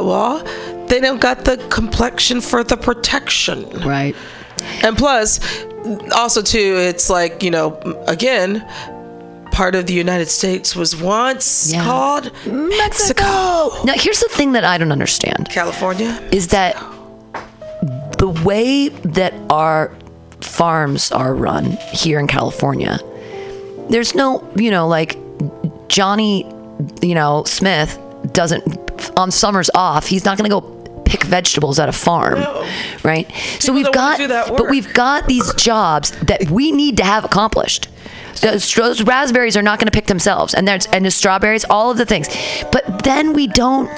well, they don't got the complexion for the protection. Right. And plus, also too, it's like you know, again, part of the United States was once Yeah. called Mexico. Now, here's the thing that I don't understand California. is that the way that our farms are run here in California, there's no, you know, like Johnny, you know, Smith doesn't, on summers off, he's not going to go pick vegetables at a farm, No. right? so we've got, but we've got these jobs that we need to have accomplished. Those, those raspberries are not going to pick themselves, and there's and the strawberries, all of the things. But then we don't.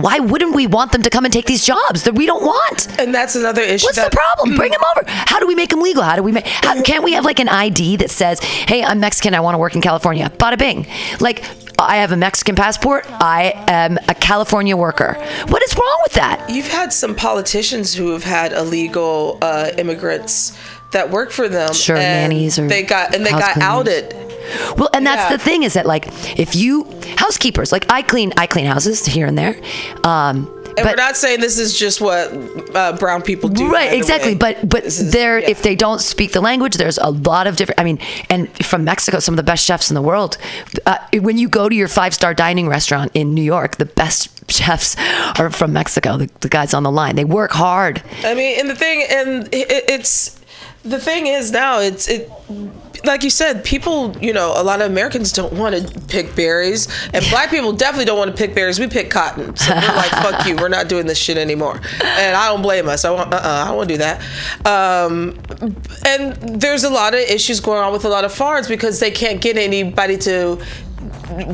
Why wouldn't we want them to come and take these jobs that we don't want? And that's another issue. What's the problem? Bring them over. How do we make them legal? How do we make? How, can't we have like an ID that says, "Hey, I'm Mexican. I want to work in California." Bada bing. Like I have a Mexican passport. I am a California worker. What is wrong with that? You've had some politicians who have had illegal uh, immigrants that work for them. Sure, and nannies or they got and they got cleaners. outed. Well, and that's Yeah. the thing is that like if you housekeepers, like I clean, I clean houses here and there. Um, And but we're not saying this is just what uh, brown people do. right exactly way. but but is- there yeah. if they don't speak the language there's a lot of different i mean and from mexico some of the best chefs in the world uh, when you go to your five star dining restaurant in new york the best chefs are from mexico the, the guys on the line they work hard I mean, and the thing, and it, it's the thing is now it's it. Like you said, people, you know, a lot of Americans don't want to pick berries, and black people definitely don't want to pick berries. We pick cotton, so we're like, "Fuck you, we're not doing this shit anymore." And I don't blame us. I want, uh, uh I don't want to do that. Um, and there's a lot of issues going on with a lot of farms because they can't get anybody to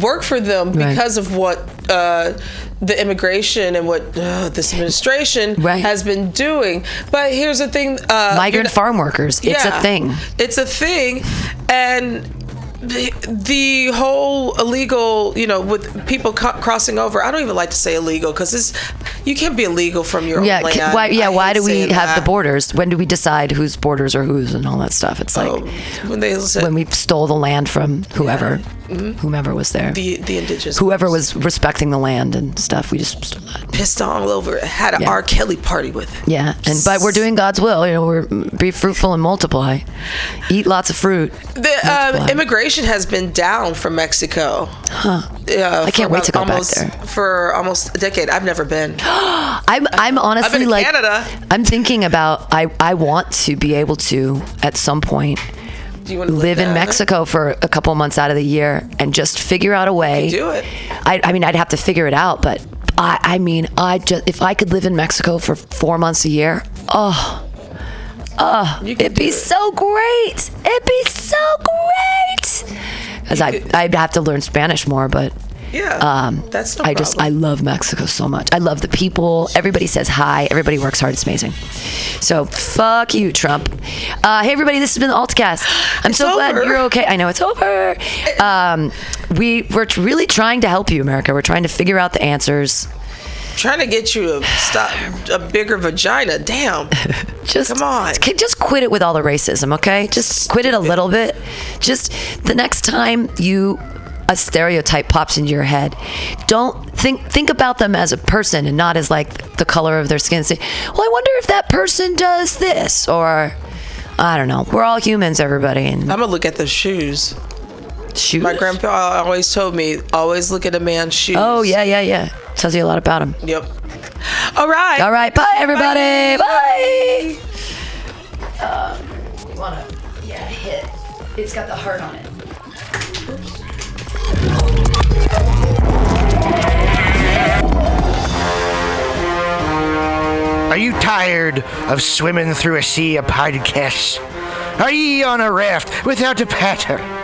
work for them Right. because of what uh, the immigration and what uh, this administration Right. has been doing. But here's the thing: uh, migrant not- farm workers it's a thing It's a thing, and. The, the whole illegal, you know, with people co- crossing over. I don't even like to say illegal because it's you can't be illegal from your yeah own land. why, yeah why do we have the borders when do we decide whose borders are whose and all that stuff it's like Oh, when they said when we stole the land from whoever whomever was there the the indigenous whoever was respecting the land and stuff we just stole that pissed all over it, had an Yeah. R. Kelly party with it. Yeah, and but we're doing God's will. You know, we're be fruitful and multiply, eat lots of fruit. The um, Multiply. Has been down from Mexico. Huh. Yeah, I can't wait to go back almost, there. For almost a decade. I've never been. I'm I'm honestly like Canada. I'm thinking about I I want to be able to at some point Do you want to live in? Mexico for a couple months out of the year and just figure out a way. do it. I I mean I'd have to figure it out, but I I mean I just if I could live in Mexico for four months a year, oh. Oh, it'd be it. so great. It'd be so great. Because I, I'd have to learn Spanish more, but Yeah. um, that's no I just, I love Mexico so much. I love the people. Everybody says hi. Everybody works hard. It's amazing. So fuck you, Trump. Uh, hey, everybody. This has been the Altcast. I'm It's so glad you're okay. I know it's over. Um, we we're really trying to help you, America. We're trying to figure out the answers. Trying to get you to stop a bigger vagina. Damn. Just Come on. just quit it with all the racism, okay? Just quit it a little bit. Just the next time you a stereotype pops into your head, don't think think about them as a person and not as like the color of their skin. Say, well, I wonder if that person does this or. I don't know. We're all humans, everybody, and I'm gonna look at the shoes. shoes. My grandpa always told me, always look at a man's shoes. Oh yeah, yeah, yeah. Tells you a lot about him. Yep. All right. All right, bye everybody. Bye. Um, you wanna? Yeah, hit. It's got the heart on it. Are you tired of swimming through a sea of podcasts? Are ye on a raft without a paddle?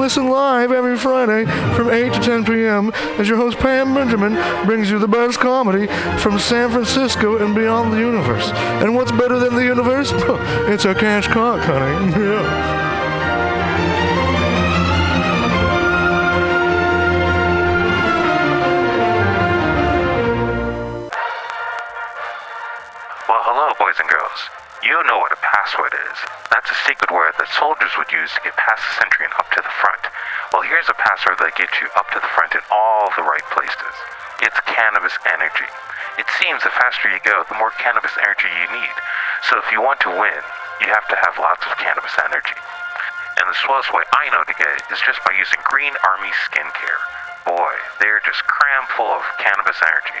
listen live every Friday from 8 to 10 p.m. as your host Pam Benjamin brings you the best comedy from San Francisco and beyond the universe. And what's better than the universe? It's a cash cock, honey. Yeah. Well, hello, boys and girls. You know what a password is. That's a secret word that soldiers would use to get past the sentry and up to the front. Well, here's a password that gets you up to the front in all the right places. It's cannabis energy. It seems the faster you go, the more cannabis energy you need. So if you want to win, you have to have lots of cannabis energy. And the slowest way I know to get it is just by using Green Army Skincare. Boy, they're just cram full of cannabis energy.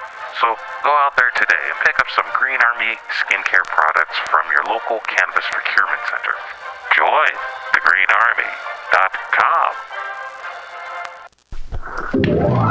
So go out there today and pick up some Green Army skincare products from your local cannabis procurement center. Join thegreenarmy.com.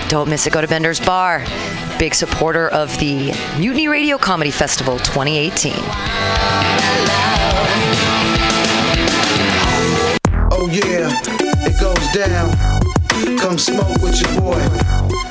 Don't miss it. Go to Bender's Bar. Big supporter of the Mutiny Radio Comedy Festival 2018. Oh yeah, it goes down. Come smoke with your boy.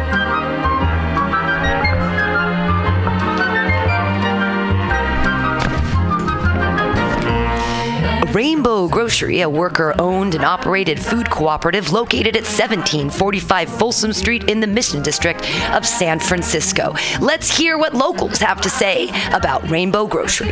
Rainbow Grocery, a worker owned and operated food cooperative located at 1745 Folsom Street in the Mission District of San Francisco. Let's hear what locals have to say about Rainbow Grocery.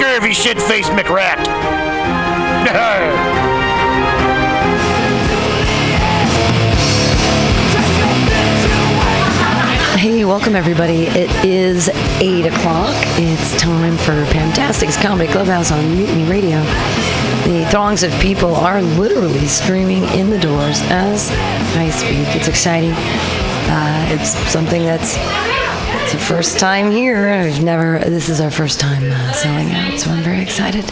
scurvy shit faced McRat. Hey, welcome everybody. It is 8 o'clock. It's time for Pamtastic's Comedy Clubhouse on Mutiny Radio. The throngs of people are literally streaming in the doors as I speak. It's exciting. Uh, it's something that's it's the first time here. I've never, this is our first time uh, selling out, so I'm very excited.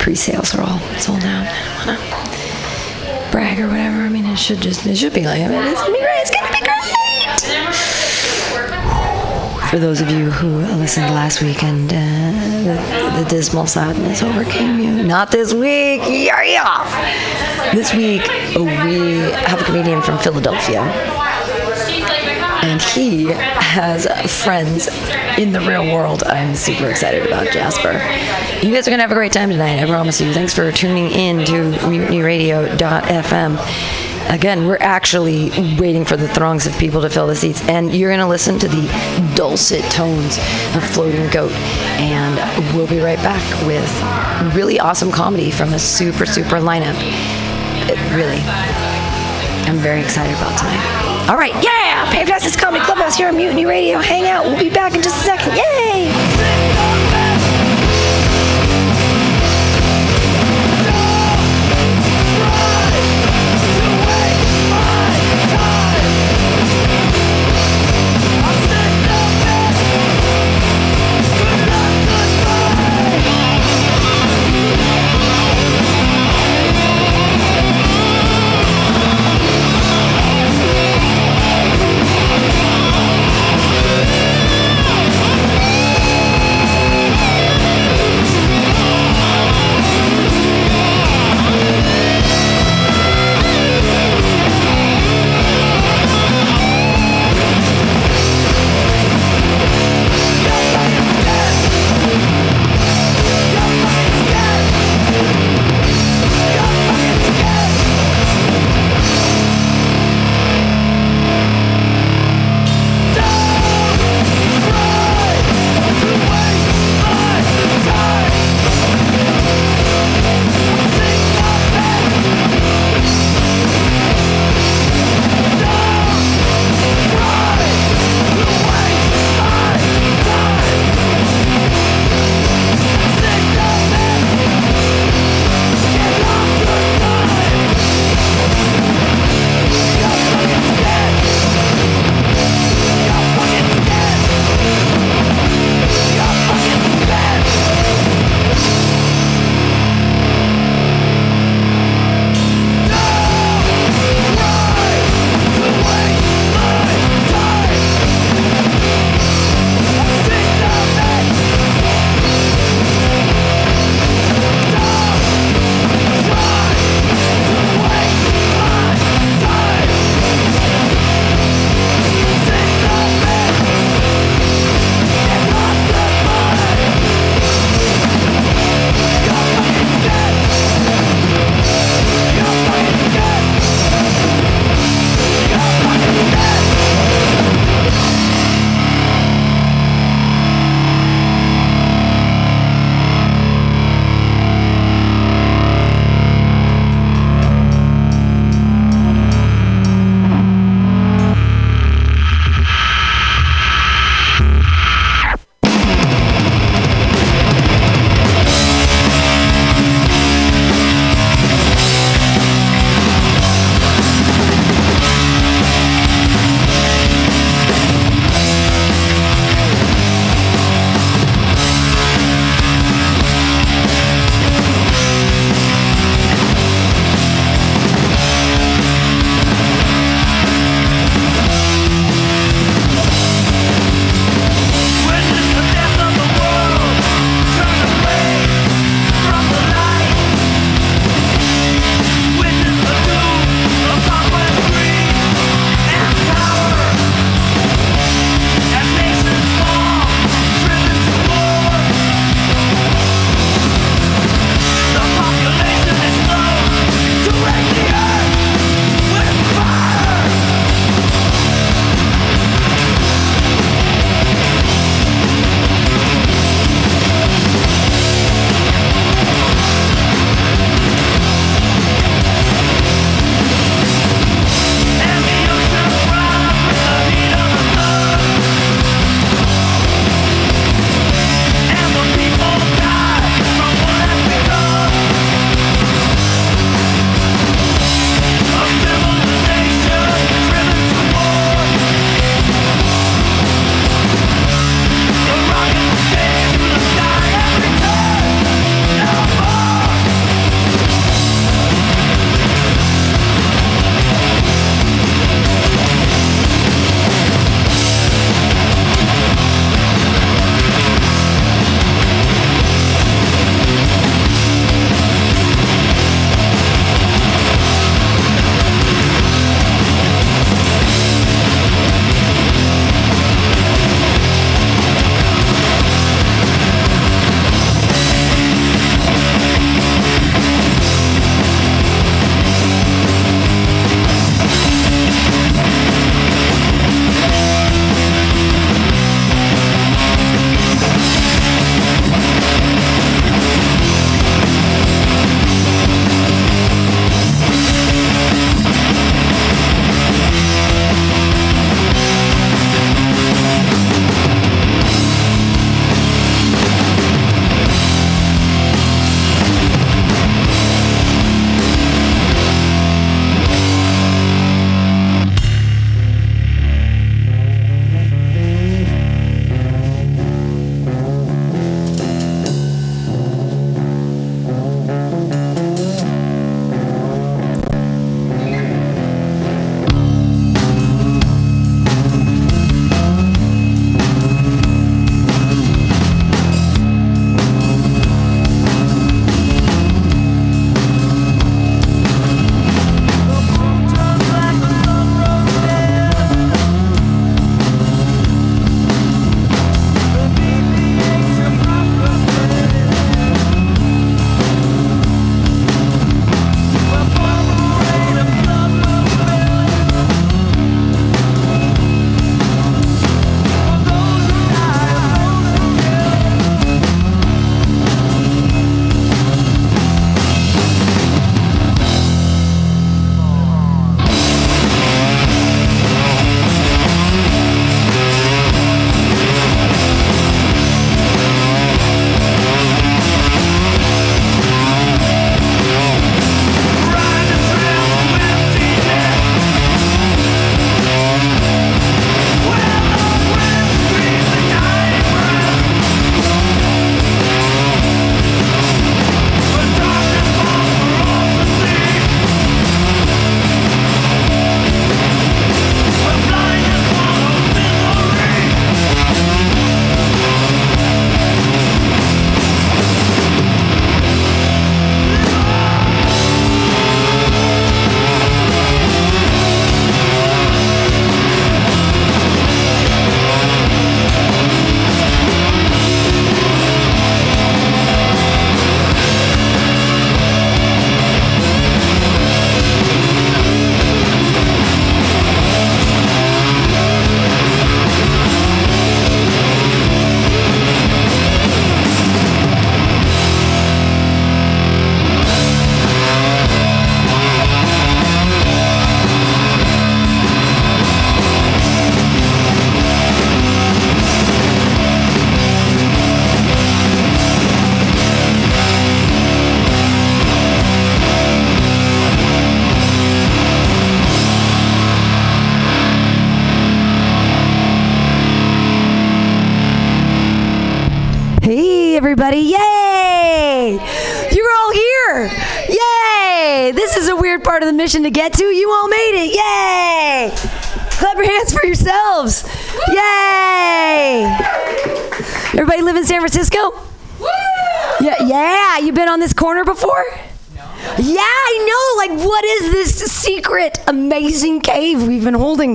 Pre sales are all sold out. I don't want to brag or whatever. I mean, it should just, it should be like, I mean, it's gonna be great. It's gonna be great. For those of you who listened last week and uh, the, the dismal sadness overcame you, not this week. Yeah, yeah. This week we have a comedian from Philadelphia, and he has friends in the real world. I'm super excited about Jasper. You guys are gonna have a great time tonight. I promise you. Thanks for tuning in to MutinyRadio.fm. Again, we're actually waiting for the throngs of people to fill the seats, and you're going to listen to the dulcet tones of Floating Goat. And we'll be right back with really awesome comedy from a super, super lineup. It really, I'm very excited about tonight. All right, yeah! Pamtastic Comedy Clubhouse here on Mutiny Radio. Hang out. We'll be back in just a second. Yay!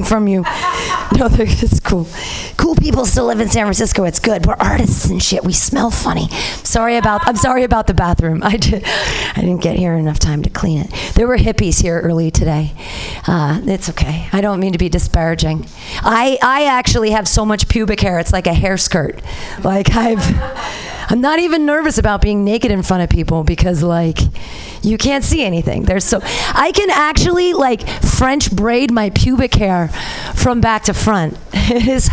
From you? No, it's cool. Cool people still live in San Francisco. It's good. We're artists and shit. We smell funny. Sorry about. I'm sorry about the bathroom. I did. I didn't get here enough time to clean it. There were hippies here early today. Uh, it's okay. I don't mean to be disparaging. I I actually have so much pubic hair. It's like a hair skirt. Like I've. I'm not even nervous about being naked in front of people because like you can't see anything. There's so I can actually like French braid my pubic hair from back to front. It is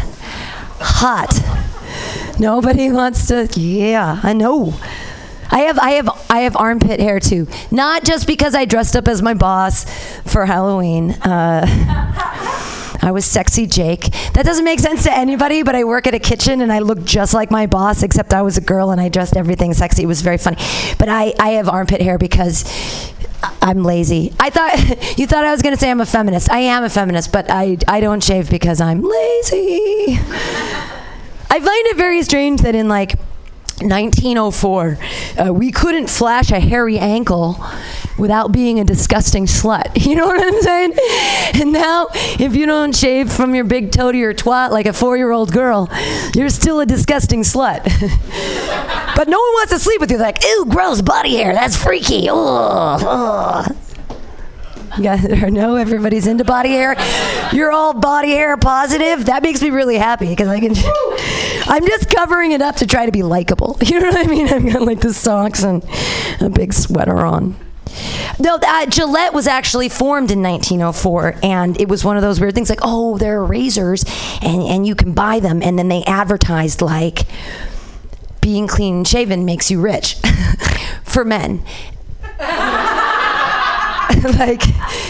hot. Nobody wants to yeah, I know. I have I have I have armpit hair too. Not just because I dressed up as my boss for Halloween. Uh, I was sexy Jake. That doesn't make sense to anybody, but I work at a kitchen and I look just like my boss, except I was a girl and I dressed everything sexy. It was very funny. But I, I have armpit hair because I'm lazy. I thought you thought I was going to say I'm a feminist. I am a feminist, but I, I don't shave because I'm lazy. I find it very strange that in like 1904, uh, we couldn't flash a hairy ankle without being a disgusting slut. You know what I'm saying? And now, if you don't shave from your big toe to your twat like a four year old girl, you're still a disgusting slut. but no one wants to sleep with you. They're like, ew, gross body hair. That's freaky. Ugh, ugh. Guys know everybody's into body hair. You're all body hair positive. That makes me really happy because I can. I'm just covering it up to try to be likable. You know what I mean? I've got like the socks and a big sweater on. No, uh, Gillette was actually formed in 1904, and it was one of those weird things like, oh, there are razors, and, and you can buy them, and then they advertised like being clean shaven makes you rich for men. like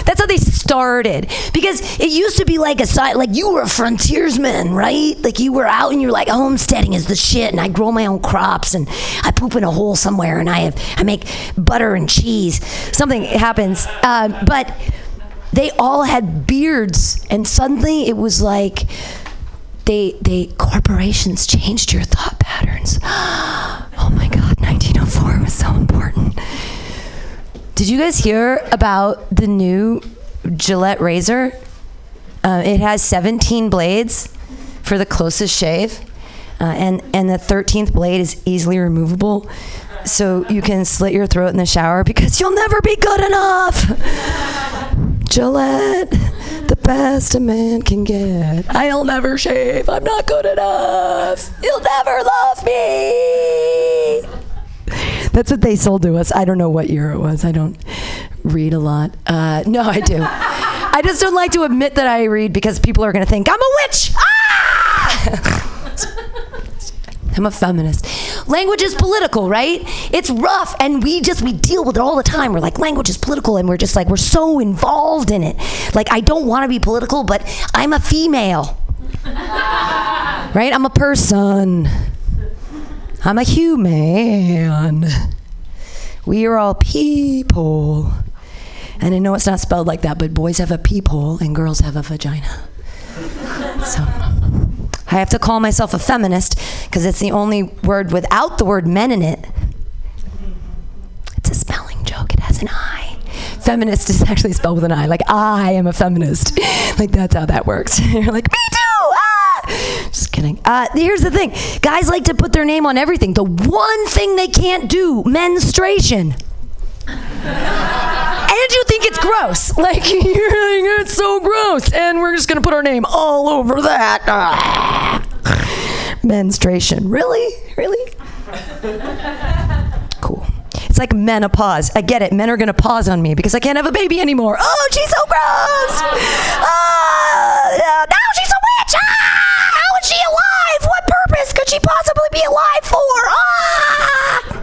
that's how they started. Because it used to be like a side like you were a frontiersman right? Like you were out and you're like homesteading is the shit and i grow my own crops and i poop in a hole somewhere and i have i make butter and cheese. Something happens. Um, but they all had beards and suddenly it was like they they corporations changed your thought patterns. Oh my god 1904 was so important did you guys hear about the new Gillette razor? Uh, it has 17 blades for the closest shave, uh, and and the 13th blade is easily removable, so you can slit your throat in the shower because you'll never be good enough. Gillette, the best a man can get. I'll never shave. I'm not good enough. You'll never love me. That's what they sold to us. I don't know what year it was. I don't read a lot. Uh, no, I do. I just don't like to admit that I read because people are going to think I'm a witch. Ah! I'm a feminist. Language is political, right? It's rough, and we just we deal with it all the time. We're like, language is political, and we're just like we're so involved in it. Like, I don't want to be political, but I'm a female, right? I'm a person. I'm a human. We are all people. And I know it's not spelled like that, but boys have a peephole and girls have a vagina. So I have to call myself a feminist because it's the only word without the word men in it. It's a spelling joke, it has an I. Feminist is actually spelled with an I. Like, I am a feminist. like, that's how that works. You're like, me too! Just kidding. Uh, here's the thing guys like to put their name on everything. The one thing they can't do menstruation. And you think it's gross. Like, you're like, it's so gross. And we're just going to put our name all over that. Menstruation. Really? Really? Cool. It's like menopause. I get it. Men are going to pause on me because I can't have a baby anymore. Oh, she's so gross. Oh, now she's a witch. Ah, is she alive? What purpose could she possibly be alive for? Ah!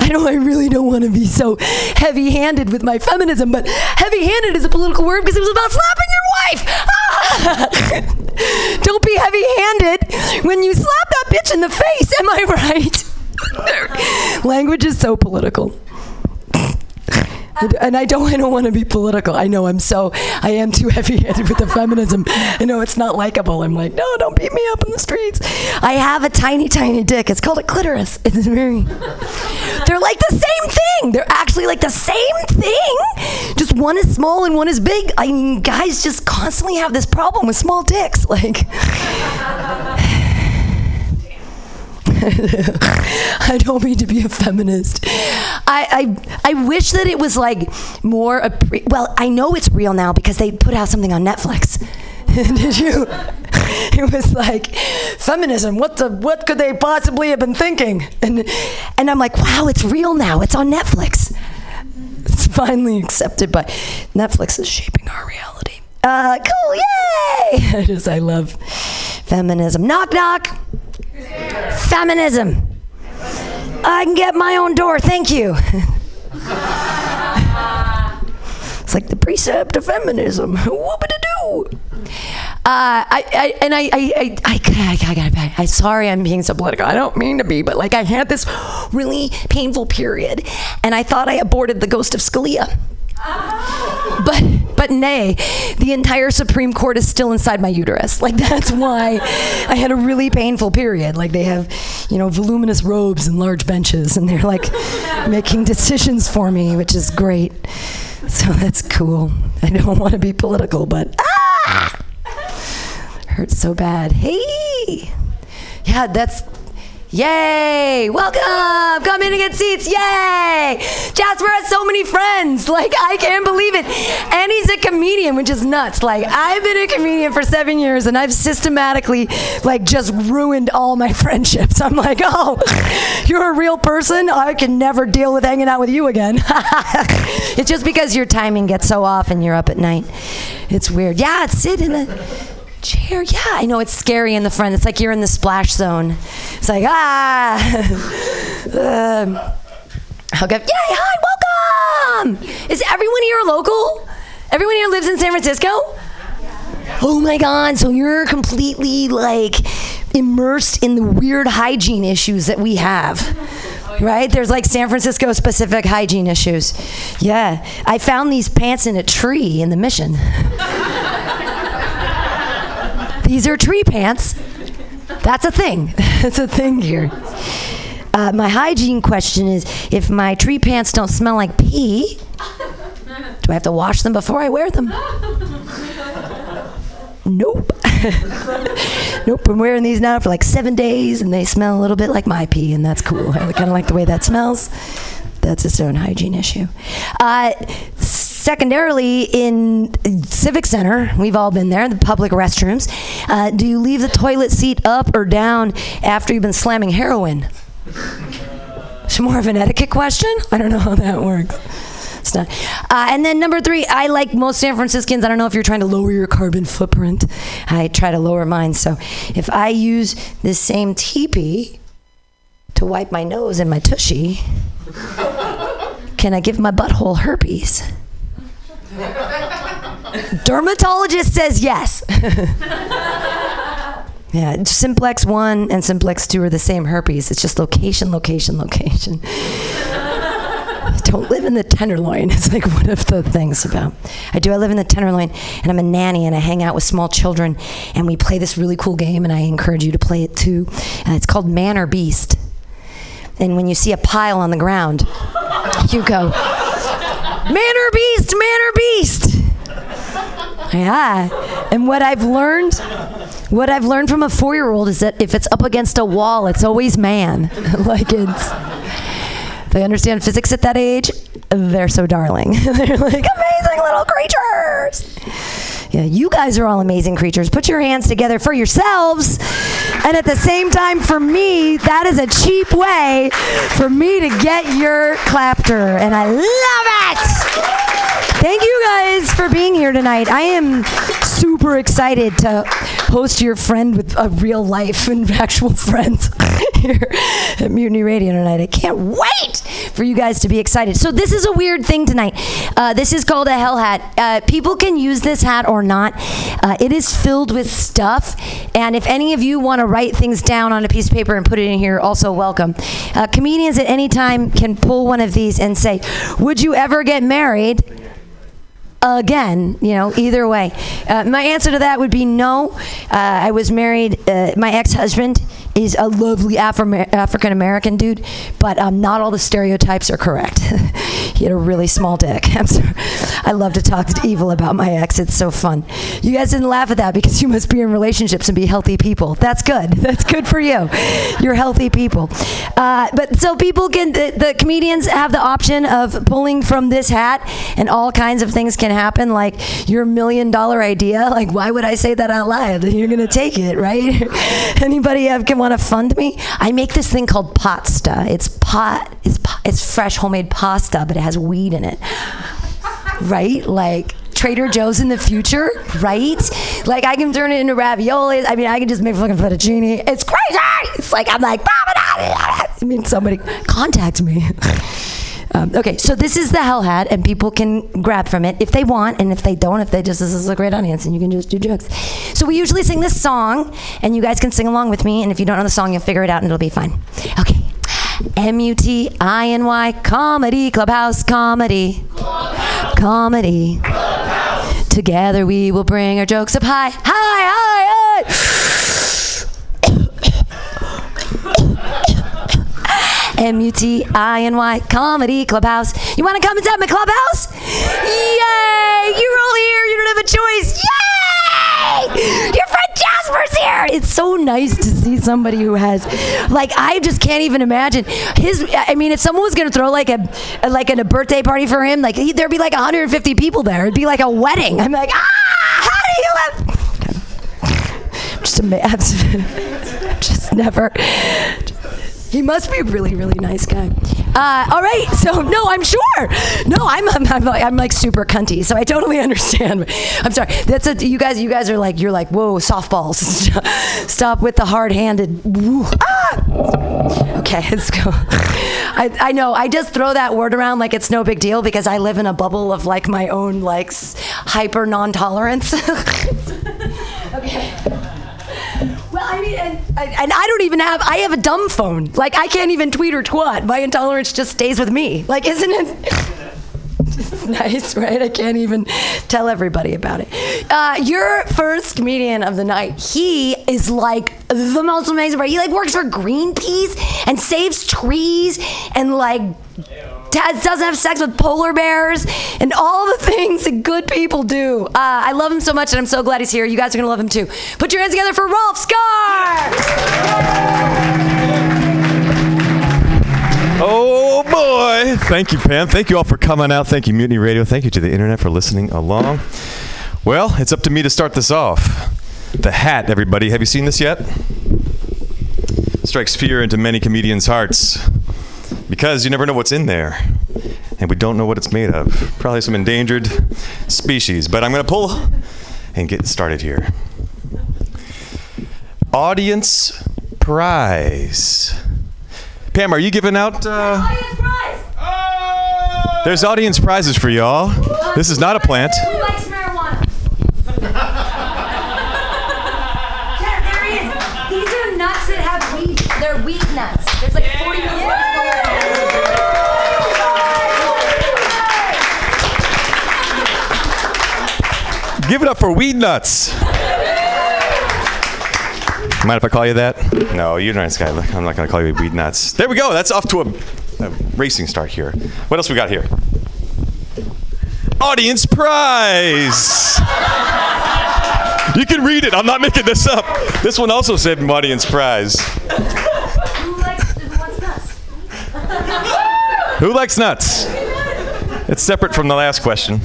I know I really don't want to be so heavy handed with my feminism, but heavy handed is a political word because it was about slapping your wife. Ah! Don't be heavy handed when you slap that bitch in the face. Am I right? Language is so political. And I don't, I don't want to be political. I know I'm so, I am too heavy-handed with the feminism. I know it's not likable. I'm like, no, don't beat me up in the streets. I have a tiny, tiny dick. It's called a clitoris. It's very. They're like the same thing. They're actually like the same thing. Just one is small and one is big. I mean, guys just constantly have this problem with small dicks. Like. I don't mean to be a feminist. I, I I wish that it was like more. appre- Well, I know it's real now because they put out something on Netflix. Did you? It was like feminism. What the? What could they possibly have been thinking? And and I'm like, wow, it's real now. It's on Netflix. It's finally accepted by Netflix is shaping our reality. Uh, cool, yay! I just I love feminism. Knock knock. Feminism. I can get my own door, thank you. it's like the precept of feminism. Whoop-a-doo. Uh, I, I and I I I I, I, I, I, I sorry I'm being so political. I don't mean to be, but like I had this really painful period, and I thought I aborted the ghost of Scalia. But but nay, the entire Supreme Court is still inside my uterus. Like that's why I had a really painful period. Like they have, you know, voluminous robes and large benches, and they're like making decisions for me, which is great. So that's cool. I don't want to be political, but ah, hurts so bad. Hey, yeah, that's Yay! Welcome! Come in and get seats! Yay! Jasper has so many friends. Like, I can't believe it. And he's a comedian, which is nuts. Like, I've been a comedian for seven years and I've systematically, like, just ruined all my friendships. I'm like, oh, you're a real person? I can never deal with hanging out with you again. it's just because your timing gets so off and you're up at night. It's weird. Yeah, sit in a chair. Yeah, I know it's scary in the front. It's like you're in the splash zone. It's like ah. um, I'll go. Yay! Hi, welcome. Is everyone here local? Everyone here lives in San Francisco. Oh my God! So you're completely like immersed in the weird hygiene issues that we have. Right? There's like San Francisco specific hygiene issues. Yeah. I found these pants in a tree in the mission. These are tree pants. That's a thing. That's a thing here. Uh, my hygiene question is if my tree pants don't smell like pee, do I have to wash them before I wear them? Nope. nope. I'm wearing these now for like seven days and they smell a little bit like my pee, and that's cool. I kind of like the way that smells. That's its own hygiene issue. Uh, secondarily, in Civic Center, we've all been there, the public restrooms. Uh, do you leave the toilet seat up or down after you've been slamming heroin? It's more of an etiquette question. I don't know how that works. It's not. Uh, and then number three, I like most San Franciscans. I don't know if you're trying to lower your carbon footprint. I try to lower mine. So if I use this same teepee to wipe my nose and my tushy, can I give my butthole herpes? Dermatologist says yes. yeah, Simplex 1 and Simplex 2 are the same herpes. It's just location, location, location. Don't live in the Tenderloin. It's like one of the things about. I do. I live in the Tenderloin, and I'm a nanny, and I hang out with small children, and we play this really cool game, and I encourage you to play it too. Uh, it's called Man or Beast. And when you see a pile on the ground, you go, Man or beast, man or beast. Yeah. And what I've learned, what I've learned from a four year old is that if it's up against a wall, it's always man. like it's, they understand physics at that age. They're so darling. They're like amazing little creatures. Yeah, you guys are all amazing creatures. Put your hands together for yourselves. And at the same time, for me, that is a cheap way for me to get your clapter. And I love it. Thank you guys for being here tonight. I am super excited to host your friend with a real life and actual friends here at Mutiny Radio tonight. I can't wait for you guys to be excited. So this is a weird thing tonight. Uh, this is called a hell hat. Uh, people can use this hat or not. Uh, it is filled with stuff, and if any of you want to write things down on a piece of paper and put it in here, also welcome. Uh, comedians at any time can pull one of these and say, "Would you ever get married?" Again, you know, either way. Uh, my answer to that would be no. Uh, I was married, uh, my ex husband is a lovely African American dude, but um, not all the stereotypes are correct. he had a really small dick. I love to talk evil about my ex. It's so fun. You guys didn't laugh at that because you must be in relationships and be healthy people. That's good. That's good for you. You're healthy people. Uh, but so people can, the, the comedians have the option of pulling from this hat, and all kinds of things can happen. Like your million dollar idea. Like, why would I say that out loud? You're to take it, right? Anybody have, can want to fund me? I make this thing called pasta. It's pot. It's it's fresh homemade pasta, but it has weed in it. Right? Like Trader Joe's in the future, right? Like I can turn it into raviolis. I mean, I can just make fucking fettuccine. It's crazy. It's like I'm like, I mean, somebody contact me. Um, okay, so this is the hell hat, and people can grab from it if they want, and if they don't, if they just this is a great audience, and you can just do jokes. So we usually sing this song, and you guys can sing along with me, and if you don't know the song, you'll figure it out, and it'll be fine. Okay. M U T I N Y comedy clubhouse comedy comedy. Together we will bring our jokes up high, high, high, high. M U T I N Y Comedy Clubhouse. You want to come inside my clubhouse? Yay! You're all here. You don't have a choice. Yay! Your friend Jasper's here. It's so nice to see somebody who has, like, I just can't even imagine his. I mean, if someone was gonna throw like a, like a birthday party for him, like he, there'd be like 150 people there. It'd be like a wedding. I'm like, ah, how do you have? Just amazed. just never. He must be a really, really nice guy. Uh, all right, so no, I'm sure. No, I'm, I'm, I'm, like, I'm like super cunty, so I totally understand. I'm sorry. That's a, you guys. You guys are like you're like whoa softballs. Stop with the hard-handed. Ah! Okay, let's go. I, I know. I just throw that word around like it's no big deal because I live in a bubble of like my own like hyper non-tolerance. I mean, and, and I don't even have, I have a dumb phone. Like, I can't even tweet or twat. My intolerance just stays with me. Like, isn't it? Nice, right? I can't even tell everybody about it. Uh, your first comedian of the night, he is like the most amazing. He like works for Greenpeace and saves trees and like Dad doesn't have sex with polar bears and all the things that good people do. Uh, I love him so much, and I'm so glad he's here. You guys are gonna love him too. Put your hands together for Rolf Scar. Oh boy! Thank you, Pam. Thank you all for coming out. Thank you, Mutiny Radio. Thank you to the internet for listening along. Well, it's up to me to start this off. The hat, everybody. Have you seen this yet? Strikes fear into many comedians' hearts because you never know what's in there. And we don't know what it's made of. Probably some endangered species. But I'm going to pull and get started here. Audience prize. Pam, are you giving out? Uh, there's audience prizes for y'all. This is not a plant. Give it up for weed nuts. Mind if I call you that? No, you're a nice guy. I'm not going to call you weed nuts. There we go. That's off to a, a racing start here. What else we got here? Audience prize. You can read it. I'm not making this up. This one also said audience prize. Who likes, nuts? Who likes nuts? It's separate from the last question.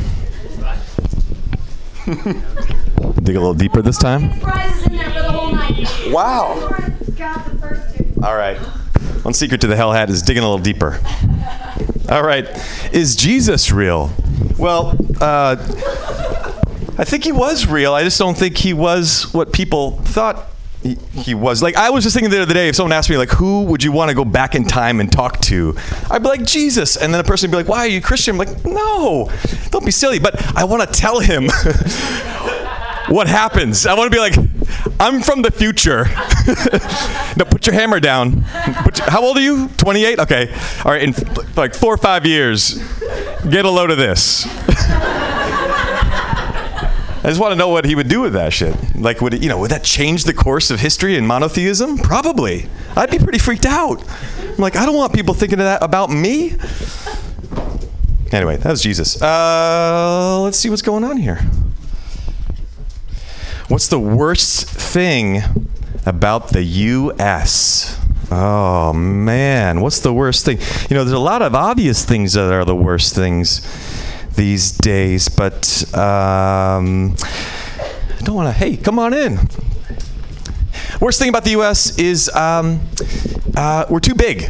Dig a little deeper this time. Prizes in there for the whole night. Wow. Got the first two. All right. One secret to the hell hat is digging a little deeper. All right. Is Jesus real? Well, uh, I think he was real. I just don't think he was what people thought he, was. Like I was just thinking the other day, if someone asked me like, who would you want to go back in time and talk to? I'd be like Jesus, and then a person would be like, why are you Christian? I'm like, no, don't be silly. But I want to tell him what happens. I want to be like, I'm from the future. no, put your hammer down. Your- how old are you? 28. Okay. All right. In like four or five years, get a load of this. I just want to know what he would do with that shit. Like, would it, you know, would that change the course of history and monotheism? Probably. I'd be pretty freaked out. I'm like, I don't want people thinking of that about me. Anyway, that was Jesus. Uh, let's see what's going on here. What's the worst thing about the U.S.? Oh man, what's the worst thing? You know, there's a lot of obvious things that are the worst things these days, but um, I don't want to. Hey, come on in. Worst thing about the U.S. is um, uh, we're too big.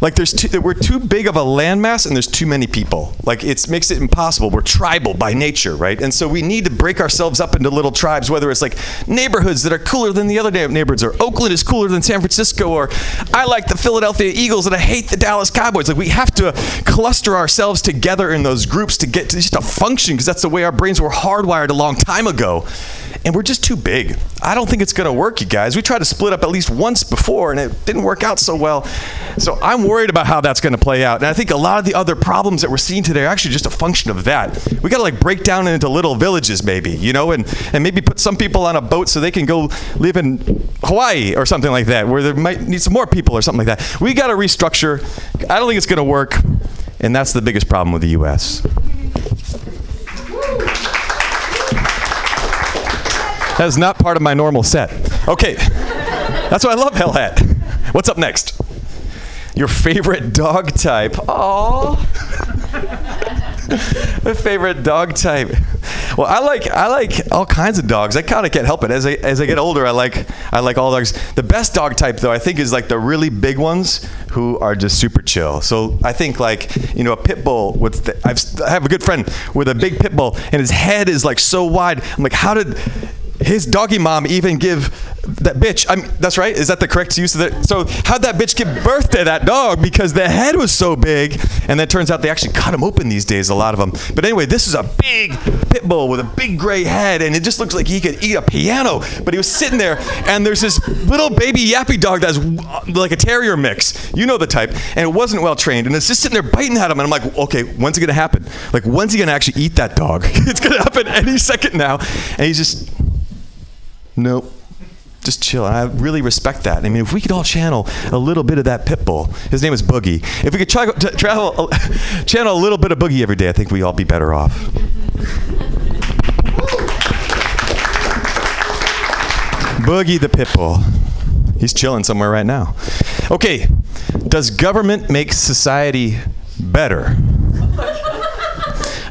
Like there's too, we're too big of a landmass and there's too many people. Like it makes it impossible. We're tribal by nature, right? And so we need to break ourselves up into little tribes. Whether it's like neighborhoods that are cooler than the other neighborhoods, or Oakland is cooler than San Francisco, or I like the Philadelphia Eagles and I hate the Dallas Cowboys. Like we have to cluster ourselves together in those groups to get to just to function because that's the way our brains were hardwired a long time ago. And we're just too big. I don't think it's going to work, you guys. We tried to split up at least once before, and it didn't work out so well. So I'm worried about how that's going to play out. And I think a lot of the other problems that we're seeing today are actually just a function of that. We got to like break down into little villages, maybe, you know, and, and maybe put some people on a boat so they can go live in Hawaii or something like that, where there might need some more people or something like that. We got to restructure. I don't think it's going to work. And that's the biggest problem with the U.S. That is not part of my normal set. Okay. That's why I love Hell Hat. What's up next? Your favorite dog type. Aww. My favorite dog type. Well, I like I like all kinds of dogs. I kind of can't help it. As I as I get older, I like I like all dogs. The best dog type, though, I think is like the really big ones who are just super chill. So I think like you know a pit bull with the, I've, I have a good friend with a big pit bull, and his head is like so wide. I'm like, how did his doggy mom even give that bitch? I'm, that's right. Is that the correct use of it? So how'd that bitch give birth to that dog? Because the head was so big, and then it turns out they actually cut them open these days. A lot of them. But anyway, this is a big pit bull with a big gray head, and it just looks like he could eat a piano. But he was sitting there, and there's this little baby yappy dog that's uh, like a terrier mix. You know the type, and it wasn't well trained, and it's just sitting there biting at him. And I'm like, okay, when's it gonna happen? Like, when's he gonna actually eat that dog? it's gonna happen any second now. And he's just Nope. Just chill. And I really respect that. I mean, if we could all channel a little bit of that pit bull, his name is Boogie. If we could try, t- travel, channel a little bit of Boogie every day, I think we all be better off. Boogie the pit bull. He's chilling somewhere right now. Okay, does government make society better?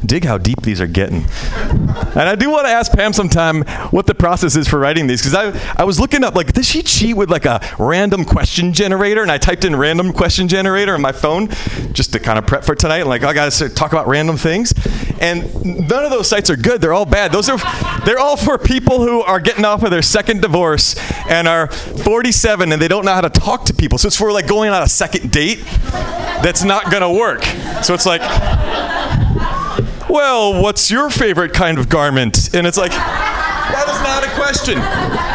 Dig how deep these are getting. And I do want to ask Pam sometime what the process is for writing these because I, I was looking up like does she cheat with like a random question generator? And I typed in random question generator on my phone just to kind of prep for tonight And like I got to talk about random things. And none of those sites are good they're all bad. Those are they're all for people who are getting off of their second divorce and are 47 and they don't know how to talk to people. So it's for like going on a second date that's not gonna work. So it's like well, what's your favorite kind of garment? And it's like, that is not a question.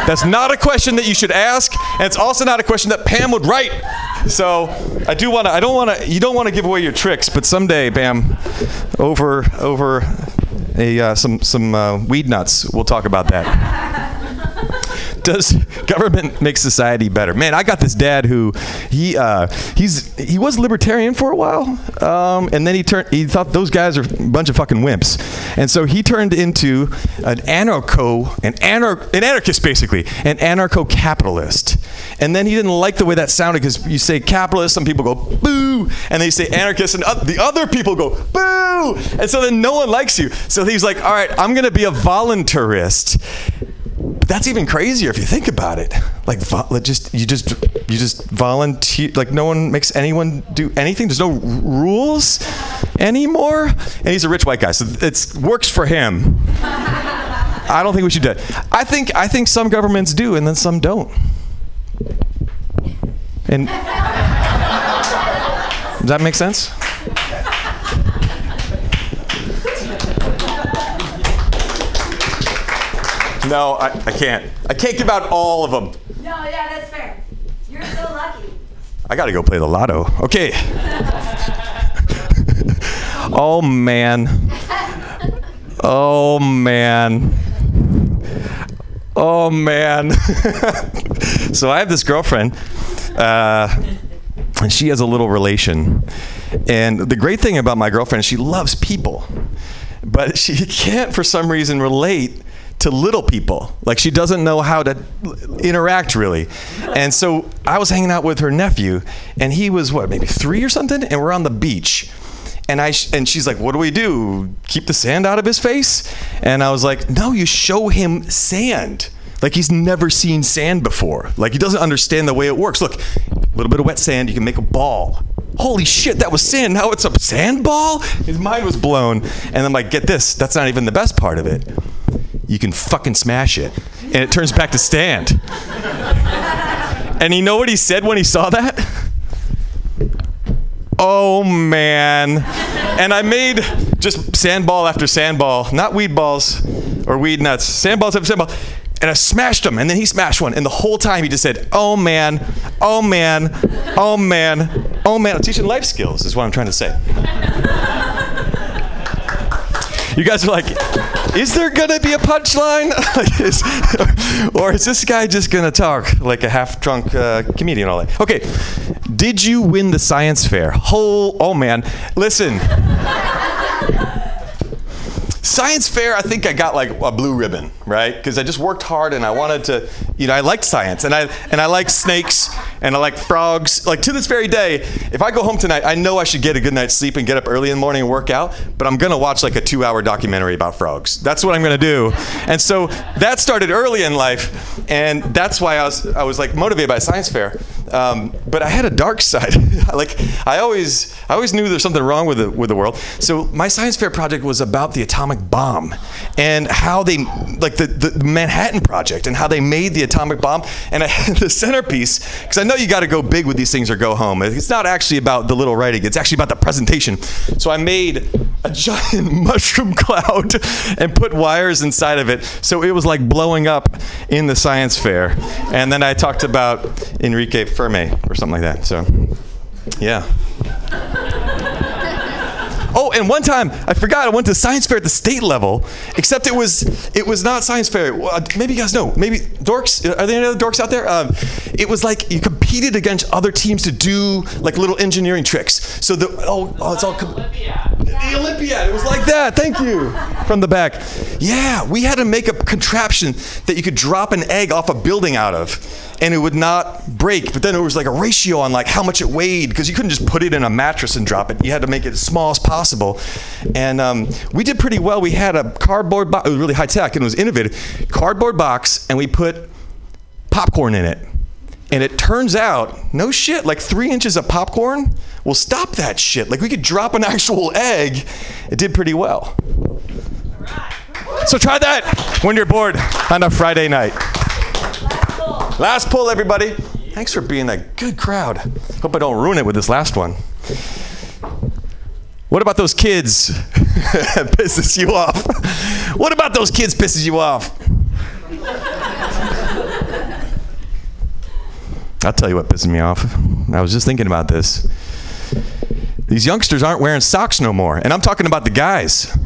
That's not a question that you should ask, and it's also not a question that Pam would write. So I do want to. I don't want to. You don't want to give away your tricks, but someday, Pam, over over a uh, some some uh, weed nuts, we'll talk about that does government make society better? Man, I got this dad who he uh, he's he was libertarian for a while, um, and then he turned he thought those guys are a bunch of fucking wimps, and so he turned into an anarcho an anar- an anarchist basically an anarcho capitalist, and then he didn't like the way that sounded because you say capitalist, some people go boo, and they say anarchist, and the other people go boo, and so then no one likes you. So he's like, all right, I'm gonna be a voluntarist. But that's even crazier if you think about it. Like, just you just you just volunteer. Like, no one makes anyone do anything. There's no r- rules anymore. And he's a rich white guy, so it works for him. I don't think we should do it. I think I think some governments do, and then some don't. And does that make sense? No, I, I can't. I can't give out all of them. No, yeah, that's fair. You're so lucky. I got to go play the lotto. Okay. oh man. Oh man. Oh man. so I have this girlfriend, uh, and she has a little relation. And the great thing about my girlfriend is she loves people, but she can't, for some reason, relate to little people. Like she doesn't know how to interact really. And so I was hanging out with her nephew, and he was what, maybe three or something, and we're on the beach. And I sh- and she's like, "What do we do? Keep the sand out of his face?" And I was like, "No, you show him sand. Like he's never seen sand before. Like he doesn't understand the way it works. Look, a little bit of wet sand, you can make a ball. Holy shit, that was sand. Now it's a sand ball? His mind was blown. And I'm like, get this, that's not even the best part of it. You can fucking smash it. And it turns back to sand. and you know what he said when he saw that? Oh man. And I made just sandball after sandball, not weed balls or weed nuts, sandballs after sandball. And I smashed him, and then he smashed one. And the whole time he just said, Oh man, oh man, oh man, oh man. I'm teaching life skills, is what I'm trying to say. You guys are like, is there gonna be a punchline? or is this guy just gonna talk like a half drunk uh, comedian all day? Okay, did you win the science fair? Whole, oh man, listen. Science fair, I think I got like a blue ribbon, right? Because I just worked hard and I wanted to, you know, I liked science and I and I like snakes and I like frogs. Like to this very day, if I go home tonight, I know I should get a good night's sleep and get up early in the morning and work out. But I'm gonna watch like a two-hour documentary about frogs. That's what I'm gonna do. And so that started early in life, and that's why I was I was like motivated by science fair. Um, but I had a dark side. like I always I always knew there's something wrong with the with the world. So my science fair project was about the atomic bomb and how they like the, the Manhattan project and how they made the atomic bomb. And I the centerpiece because I know you got to go big with these things or go home. It's not actually about the little writing. It's actually about the presentation. So I made a giant mushroom cloud and put wires inside of it. So it was like blowing up in the science fair. And then I talked about Enrique Fermi or something like that. So, yeah. Oh, and one time I forgot I went to science fair at the state level, except it was it was not science fair. Well, uh, maybe you guys know. Maybe dorks. Are there any other dorks out there? Um, it was like you competed against other teams to do like little engineering tricks. So the oh, oh it's all com- the Olympiad. It was like that. Thank you from the back. Yeah, we had to make a contraption that you could drop an egg off a building out of and it would not break. But then it was like a ratio on like how much it weighed because you couldn't just put it in a mattress and drop it. You had to make it as small as possible. And um, we did pretty well. We had a cardboard box. It was really high tech and it was innovative. Cardboard box, and we put popcorn in it. And it turns out, no shit, like three inches of popcorn will stop that shit. Like we could drop an actual egg. It did pretty well. So try that when you're bored on a Friday night. Last pull, everybody. Thanks for being a good crowd. Hope I don't ruin it with this last one. What about those kids pisses you off? What about those kids pisses you off? I'll tell you what pisses me off. I was just thinking about this. These youngsters aren't wearing socks no more, and I'm talking about the guys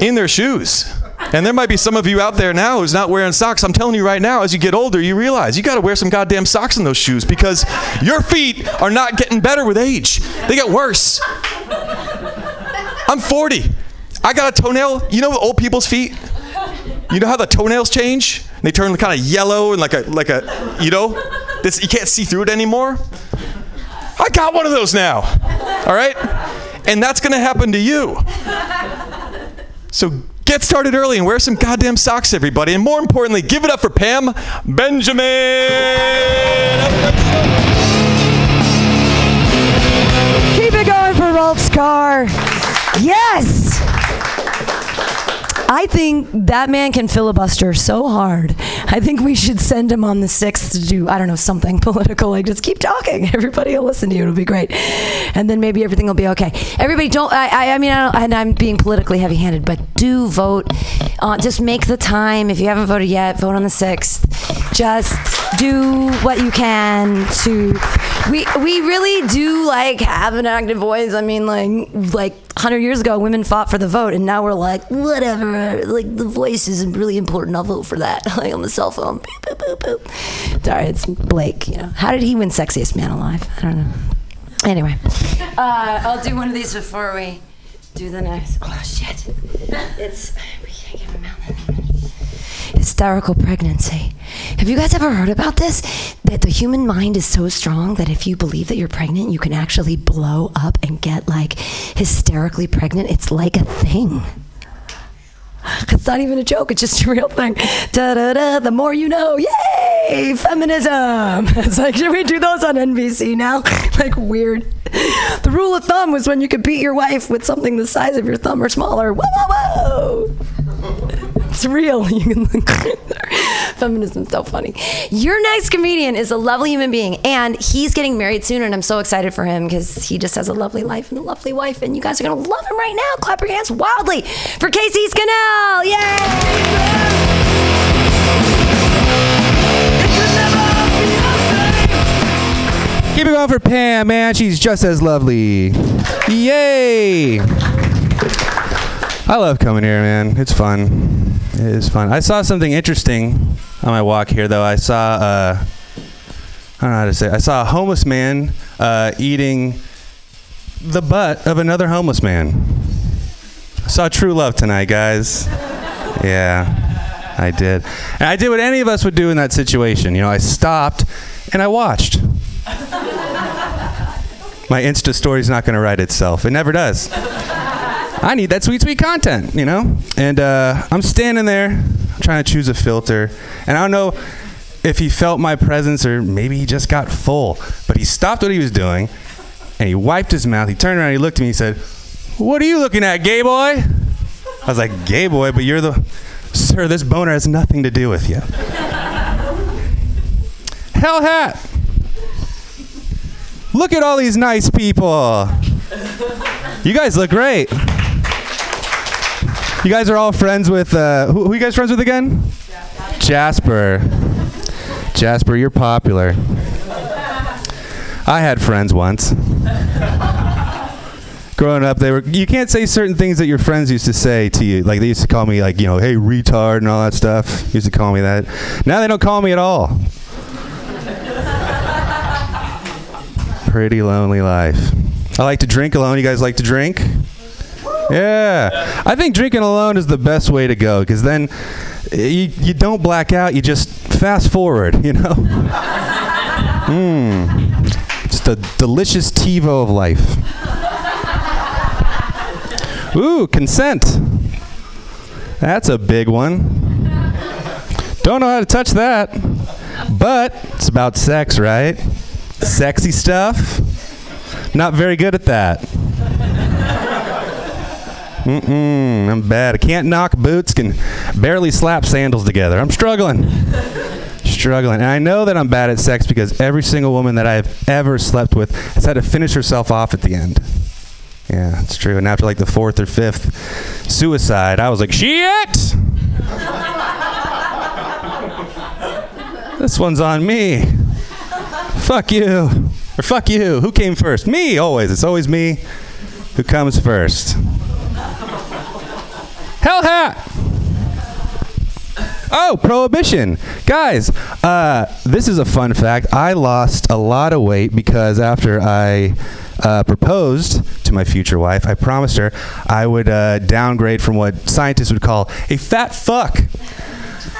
in their shoes. And there might be some of you out there now who's not wearing socks. I'm telling you right now, as you get older, you realize you got to wear some goddamn socks in those shoes because your feet are not getting better with age. They get worse. I'm 40. I got a toenail. You know old people's feet? You know how the toenails change? They turn kind of yellow and like a like a you know, this you can't see through it anymore. I got one of those now. All right? And that's going to happen to you. So get started early and wear some goddamn socks, everybody. And more importantly, give it up for Pam Benjamin. Keep it going for Rolf Scar. Yes. I think that man can filibuster so hard. I think we should send him on the sixth to do I don't know something political. Like just keep talking. Everybody will listen to you. It'll be great, and then maybe everything will be okay. Everybody don't. I I, I mean I and I'm being politically heavy-handed, but do vote. Uh, just make the time. If you haven't voted yet, vote on the sixth. Just do what you can to. We we really do like have an active voice. I mean, like like 100 years ago, women fought for the vote, and now we're like, whatever. Like the voice isn't really important. I'll vote for that. Like on the cell phone. Boop, boop, boop, boop. Sorry, it's Blake. You know, how did he win sexiest man alive? I don't know. Anyway, uh, I'll do one of these before we do the next. Oh shit! It's hysterical pregnancy. Have you guys ever heard about this? That the human mind is so strong that if you believe that you're pregnant, you can actually blow up and get like hysterically pregnant. It's like a thing. It's not even a joke, it's just a real thing. Da da da, the more you know. Yay! Feminism! It's like, should we do those on NBC now? like, weird. The rule of thumb was when you could beat your wife with something the size of your thumb or smaller. Whoa, whoa, whoa! It's real. You can look. Feminism's so funny. Your next comedian is a lovely human being, and he's getting married soon, and I'm so excited for him because he just has a lovely life and a lovely wife, and you guys are gonna love him right now. Clap your hands wildly for Casey Scannell! Yay! Keep it going for Pam, man. She's just as lovely. Yay! I love coming here, man. It's fun. It is fun. I saw something interesting on my walk here, though. I saw, uh, I don't know how to say. It. I saw a homeless man uh, eating the butt of another homeless man. I saw true love tonight, guys. Yeah, I did. And I did what any of us would do in that situation. You know, I stopped and I watched. My Insta story's not going to write itself. It never does. I need that sweet, sweet content, you know? And uh, I'm standing there trying to choose a filter. And I don't know if he felt my presence or maybe he just got full. But he stopped what he was doing and he wiped his mouth. He turned around, he looked at me, he said, What are you looking at, gay boy? I was like, Gay boy, but you're the. Sir, this boner has nothing to do with you. Hell hat! Look at all these nice people. You guys look great. You guys are all friends with, uh, who, who you guys friends with again? Jasper. Jasper, you're popular. I had friends once. Growing up, they were. You can't say certain things that your friends used to say to you. Like they used to call me, like you know, hey retard and all that stuff. Used to call me that. Now they don't call me at all. Pretty lonely life. I like to drink alone. You guys like to drink? Yeah. I think drinking alone is the best way to go because then eh, you, you don't black out, you just fast forward, you know? Mmm. It's the delicious TiVo of life. Ooh, consent. That's a big one. Don't know how to touch that. But it's about sex, right? Sexy stuff. Not very good at that. Mm-mm, I'm bad. I can't knock boots, can barely slap sandals together. I'm struggling. struggling. And I know that I'm bad at sex because every single woman that I've ever slept with has had to finish herself off at the end. Yeah, it's true. And after like the fourth or fifth suicide, I was like, shit! this one's on me. Fuck you. Or fuck you. Who came first? Me, always. It's always me who comes first. Hell hat! Oh, prohibition. Guys, uh, this is a fun fact. I lost a lot of weight because after I uh, proposed to my future wife, I promised her I would uh, downgrade from what scientists would call a fat fuck.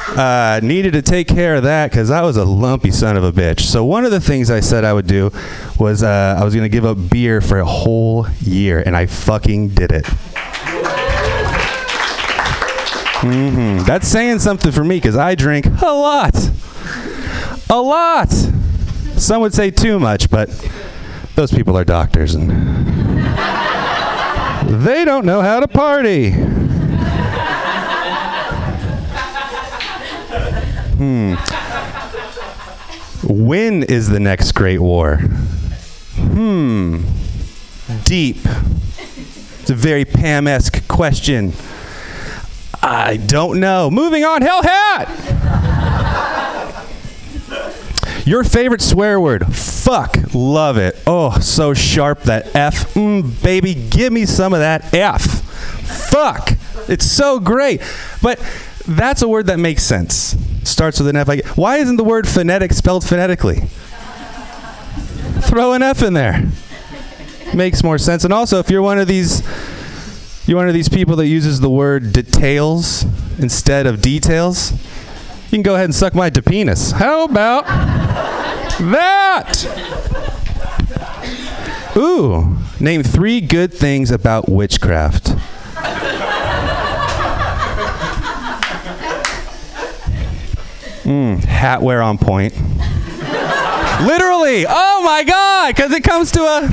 Uh, needed to take care of that because I was a lumpy son of a bitch. So one of the things I said I would do was uh, I was going to give up beer for a whole year, and I fucking did it. Mm-hmm. That's saying something for me because I drink a lot. A lot. Some would say too much, but those people are doctors and they don't know how to party. Hmm. When is the next great war? Hmm. Deep. It's a very Pam esque question. I don't know. Moving on, Hell Hat! Your favorite swear word? Fuck. Love it. Oh, so sharp that F. Mm, baby, give me some of that F. Fuck. It's so great. But that's a word that makes sense. Starts with an F. Like, why isn't the word phonetic spelled phonetically? Throw an F in there. Makes more sense. And also, if you're one of these, you're one of these people that uses the word details instead of details, you can go ahead and suck my penis. How about that? Ooh, name three good things about witchcraft. Mm, hat wear on point. Literally. Oh my God, because it comes to a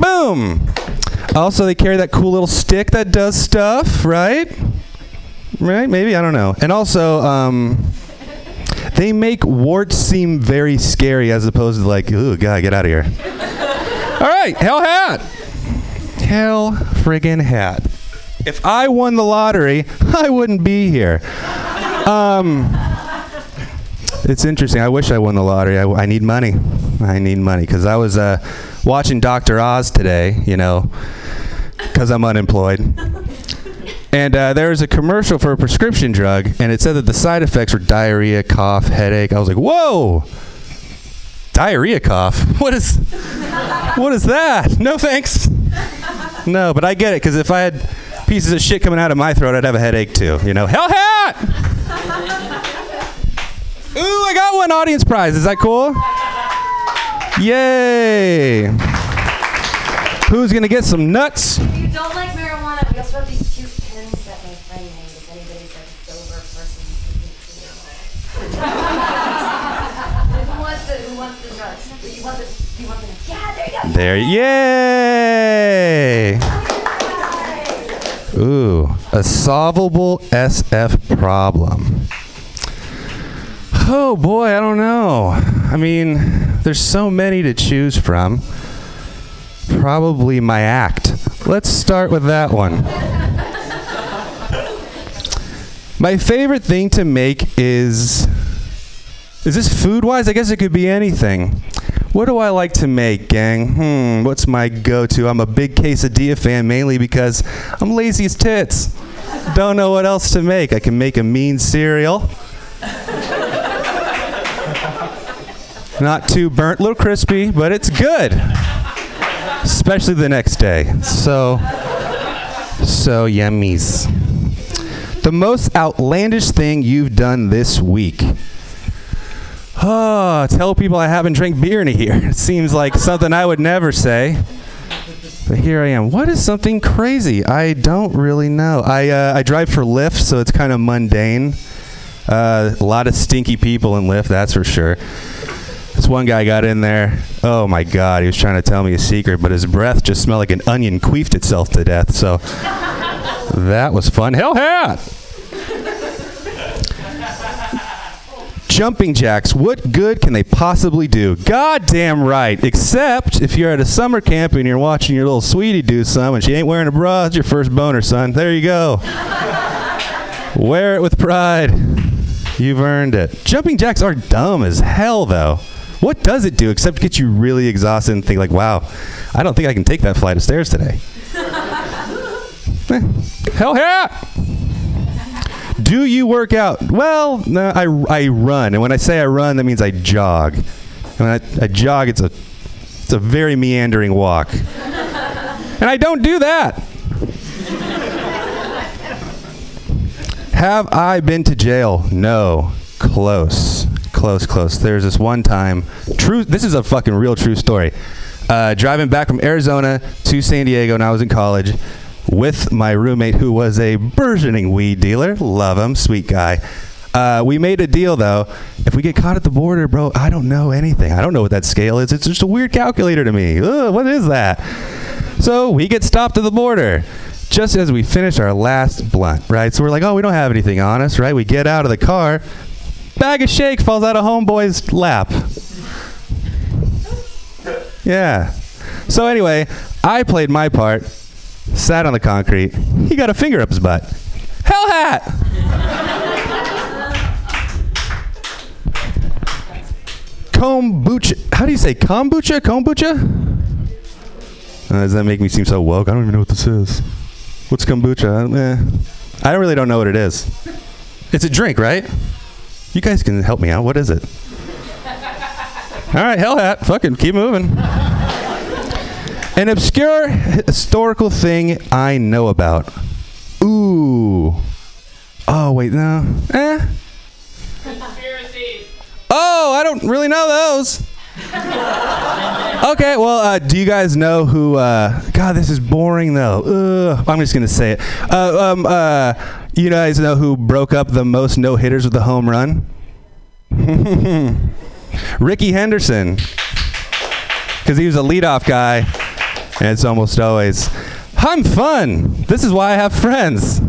boom. Also, they carry that cool little stick that does stuff, right? Right? Maybe I don't know. And also, um, they make warts seem very scary as opposed to like, ooh, God, get out of here. All right, hell hat. Hell friggin' hat. If I won the lottery, I wouldn't be here. Um, it's interesting. I wish I won the lottery. I, I need money. I need money because I was uh, watching Dr. Oz today, you know, because I'm unemployed. And uh, there was a commercial for a prescription drug, and it said that the side effects were diarrhea, cough, headache. I was like, whoa! Diarrhea cough? What is, what is that? No thanks. No, but I get it because if I had pieces of shit coming out of my throat, I'd have a headache too. You know, hell hat. Ooh, I got one audience prize. Is that cool? Yay! Who's gonna get some nuts? If you don't like marijuana, we also have these cute pins that my friend made. If anybody's like a sober person, who wants the who wants the drugs? You want the you want the yeah, there you go. There, yay! Ooh, a solvable SF problem. Oh boy, I don't know. I mean, there's so many to choose from. Probably my act. Let's start with that one. My favorite thing to make is. Is this food wise? I guess it could be anything. What do I like to make, gang? Hmm, what's my go to? I'm a big quesadilla fan mainly because I'm lazy as tits. Don't know what else to make. I can make a mean cereal. Not too burnt, a little crispy, but it's good. Especially the next day. So, so yummies. The most outlandish thing you've done this week. Oh, tell people I haven't drank beer in a year. It seems like something I would never say. But here I am. What is something crazy? I don't really know. I, uh, I drive for Lyft, so it's kind of mundane. Uh, a lot of stinky people in Lyft, that's for sure. This one guy got in there. Oh my God, he was trying to tell me a secret, but his breath just smelled like an onion queefed itself to death. So that was fun. Hell hat! Jumping jacks, what good can they possibly do? Goddamn right. Except if you're at a summer camp and you're watching your little sweetie do some and she ain't wearing a bra, it's your first boner, son. There you go. Wear it with pride. You've earned it. Jumping jacks are dumb as hell, though. What does it do except get you really exhausted and think like, wow, I don't think I can take that flight of stairs today. Eh, hell yeah! Do you work out? Well, no, I, I run. And when I say I run, that means I jog. And when I, I jog, it's a, it's a very meandering walk. and I don't do that. Have I been to jail? No. Close. Close, close. There's this one time. True. This is a fucking real true story. Uh, driving back from Arizona to San Diego and I was in college with my roommate who was a burgeoning weed dealer. Love him. Sweet guy. Uh, we made a deal though. If we get caught at the border, bro, I don't know anything. I don't know what that scale is. It's just a weird calculator to me. Ugh, what is that? So we get stopped at the border just as we finish our last blunt, right? So we're like, oh, we don't have anything on us, right? We get out of the car. Bag of shake falls out of homeboy's lap. Yeah. So anyway, I played my part, sat on the concrete. He got a finger up his butt. Hell hat! kombucha. How do you say kombucha? Kombucha? Uh, does that make me seem so woke? I don't even know what this is. What's kombucha? Eh, I really don't know what it is. It's a drink, right? You guys can help me out. What is it? All right, hell hat. Fucking keep moving. An obscure historical thing I know about. Ooh. Oh, wait, no. Eh. Oh, I don't really know those. okay, well, uh, do you guys know who? Uh, God, this is boring though. Ugh, I'm just gonna say it. Uh, um, uh, you guys know who broke up the most no hitters with a home run? Rickey Henderson, because he was a leadoff guy, and it's almost always, "I'm fun. This is why I have friends."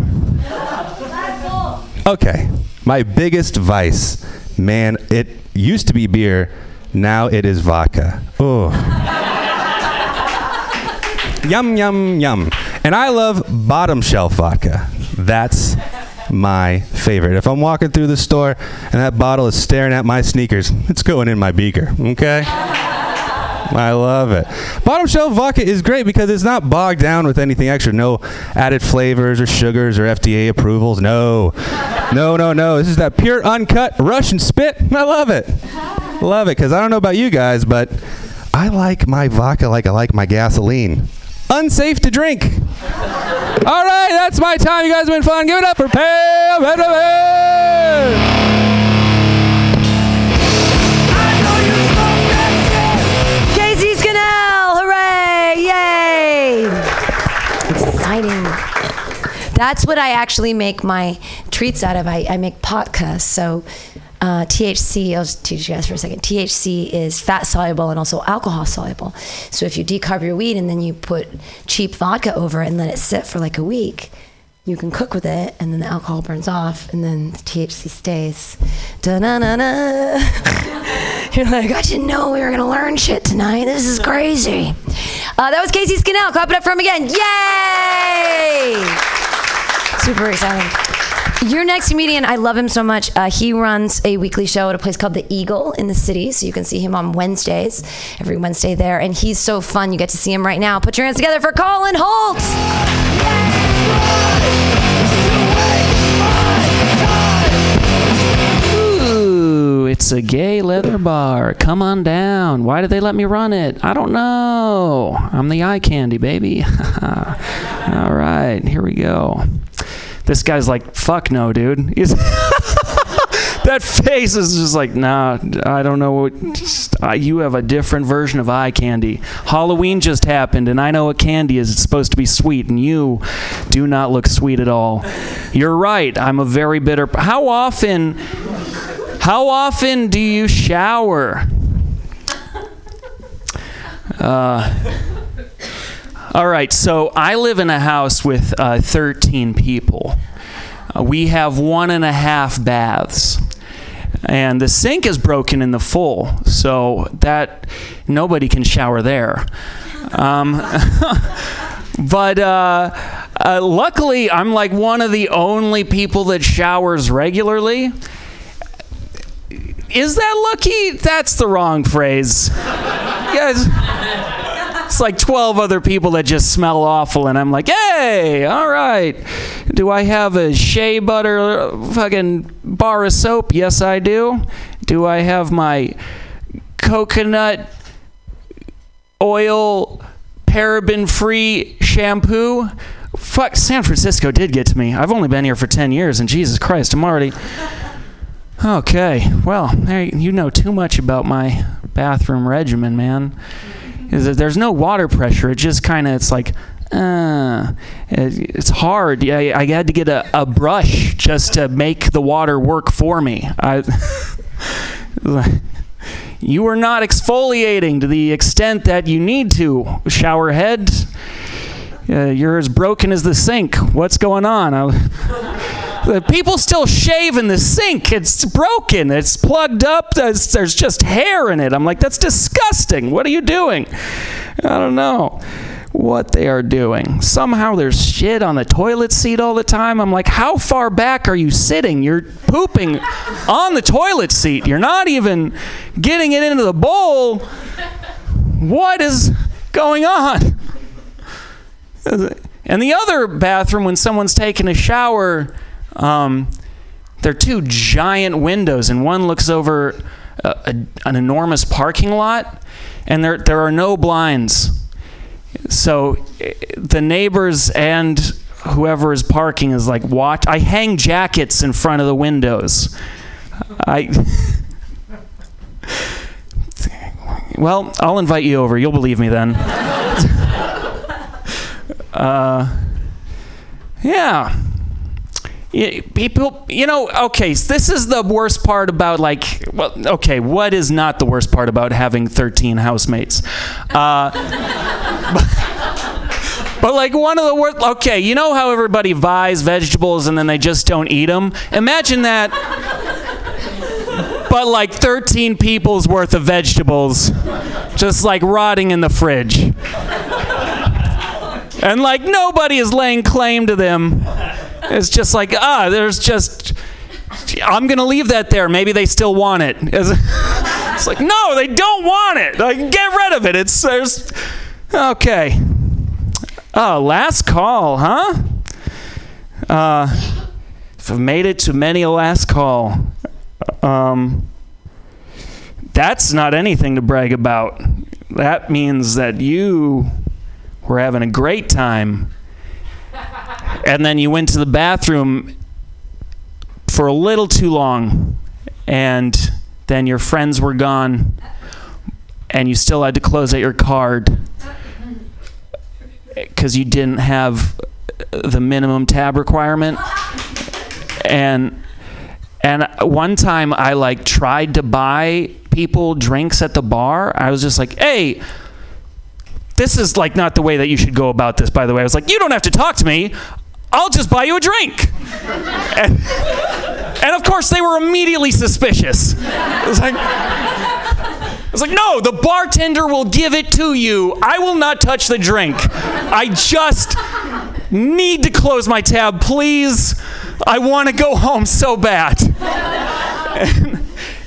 Okay, my biggest vice, man. It used to be beer. Now it is vodka. Oh. yum, yum, yum. And I love bottom shelf vodka. That's my favorite. If I'm walking through the store and that bottle is staring at my sneakers, it's going in my beaker, okay? I love it. Bottom shelf vodka is great because it's not bogged down with anything extra. No added flavors or sugars or FDA approvals. No. No, no, no. This is that pure, uncut Russian spit. I love it. Love it because I don't know about you guys, but I like my vodka like I like my gasoline. Unsafe to drink. All right, that's my time. You guys have been fun. Give it up for Pam! Exciting. That's what I actually make my treats out of. I, I make podcasts. So uh, THC, I'll just teach you guys for a second. THC is fat soluble and also alcohol soluble. So if you decarb your weed and then you put cheap vodka over it and let it sit for like a week, you can cook with it and then the alcohol burns off and then the THC stays. Da-na-na-na. You're like, I didn't know we were gonna learn shit tonight. This is crazy. Uh, that was Casey Scannell. Clap it up for him again. Yay! Super exciting. Your next comedian, I love him so much. Uh, he runs a weekly show at a place called the Eagle in the city, so you can see him on Wednesdays, every Wednesday there. And he's so fun. You get to see him right now. Put your hands together for Colin Holtz. Ooh, it's a gay leather bar. Come on down. Why did they let me run it? I don't know. I'm the eye candy, baby. All right, here we go. This guy's like, fuck no, dude. He's that face is just like, nah, I don't know what. Just, uh, you have a different version of eye candy. Halloween just happened, and I know what candy is. It's supposed to be sweet, and you do not look sweet at all. You're right. I'm a very bitter. How often? How often do you shower? Uh, all right, so I live in a house with uh, 13 people. Uh, we have one and a half baths. And the sink is broken in the full, so that nobody can shower there. Um, but uh, uh, luckily, I'm like one of the only people that showers regularly. Is that lucky? That's the wrong phrase. Yes. It's like 12 other people that just smell awful, and I'm like, hey, all right. Do I have a shea butter fucking bar of soap? Yes, I do. Do I have my coconut oil paraben free shampoo? Fuck, San Francisco did get to me. I've only been here for 10 years, and Jesus Christ, I'm already. Okay, well, you know too much about my bathroom regimen, man. Is that there's no water pressure. It just kind of it's like, uh, it, it's hard. I, I had to get a, a brush just to make the water work for me. I, you are not exfoliating to the extent that you need to. Shower head, uh, you're as broken as the sink. What's going on? I, The people still shave in the sink. It's broken. It's plugged up. There's, there's just hair in it. I'm like, that's disgusting. What are you doing? I don't know what they are doing. Somehow there's shit on the toilet seat all the time. I'm like, how far back are you sitting? You're pooping on the toilet seat. You're not even getting it into the bowl. What is going on? And the other bathroom, when someone's taking a shower, um, there are two giant windows, and one looks over a, a, an enormous parking lot, and there, there are no blinds. So eh, the neighbors and whoever is parking is like, watch. I hang jackets in front of the windows. I. well, I'll invite you over. You'll believe me then. uh, yeah. People, you know, okay, this is the worst part about like, well, okay, what is not the worst part about having 13 housemates? Uh, but, but like one of the worst, okay, you know how everybody buys vegetables and then they just don't eat them? Imagine that, but like 13 people's worth of vegetables just like rotting in the fridge. And like nobody is laying claim to them. It's just like, ah, there's just, I'm going to leave that there. Maybe they still want it. It's, like, no, they don't want it. Like, get rid of it. It's, there's, okay. Oh, last call, huh? Uh, I've made it to many a last call. Um, that's not anything to brag about. That means that you were having a great time and then you went to the bathroom for a little too long, and then your friends were gone, and you still had to close out your card because you didn't have the minimum tab requirement. And and one time I like tried to buy people drinks at the bar. I was just like, "Hey, this is like not the way that you should go about this by the way i was like you don't have to talk to me i'll just buy you a drink and, and of course they were immediately suspicious it was like I was like, no, the bartender will give it to you. I will not touch the drink. I just need to close my tab, please. I want to go home so bad. And,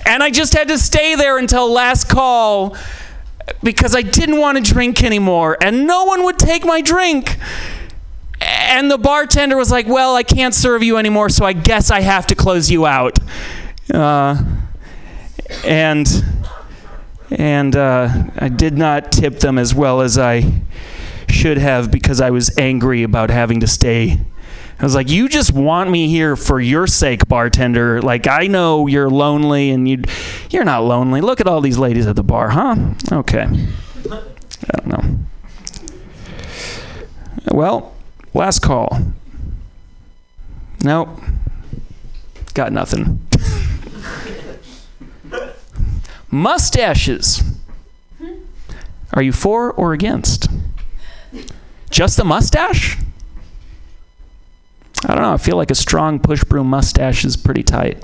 and I just had to stay there until last call because I didn't want to drink anymore, and no one would take my drink. And the bartender was like, Well, I can't serve you anymore, so I guess I have to close you out. Uh, and and uh, I did not tip them as well as I should have because I was angry about having to stay. I was like, "You just want me here for your sake, bartender. Like I know you're lonely, and you, you're not lonely. Look at all these ladies at the bar, huh? Okay. I don't know. Well, last call. Nope. Got nothing. Mustaches. Are you for or against? Just the mustache? I don't know. I feel like a strong push broom mustache is pretty tight.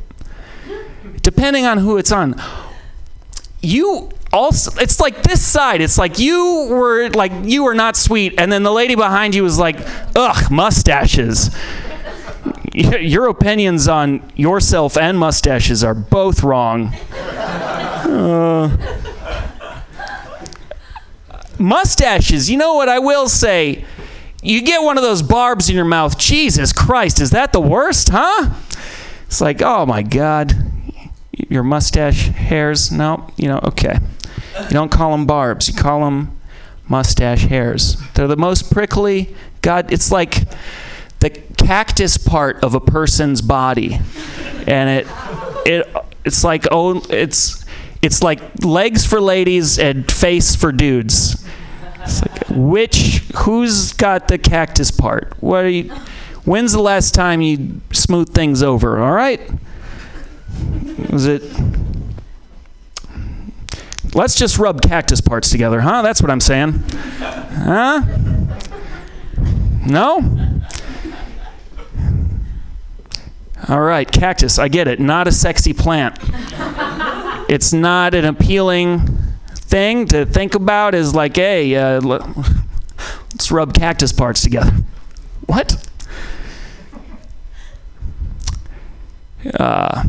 Depending on who it's on. You also, it's like this side. It's like you were like you were not sweet, and then the lady behind you was like, "Ugh, mustaches." Your opinions on yourself and mustaches are both wrong. Uh, mustaches. You know what I will say? You get one of those barbs in your mouth. Jesus Christ, is that the worst, huh? It's like, oh my God, your mustache hairs. No, you know, okay. You don't call them barbs. You call them mustache hairs. They're the most prickly. God, it's like the cactus part of a person's body, and it it it's like oh it's it's like legs for ladies and face for dudes. It's like which who's got the cactus part? What you? When's the last time you smooth things over? All right. Was it? Let's just rub cactus parts together, huh? That's what I'm saying. Huh? No? All right, cactus. I get it. Not a sexy plant. it's not an appealing thing to think about. Is like, hey, uh, let's rub cactus parts together. What? Uh,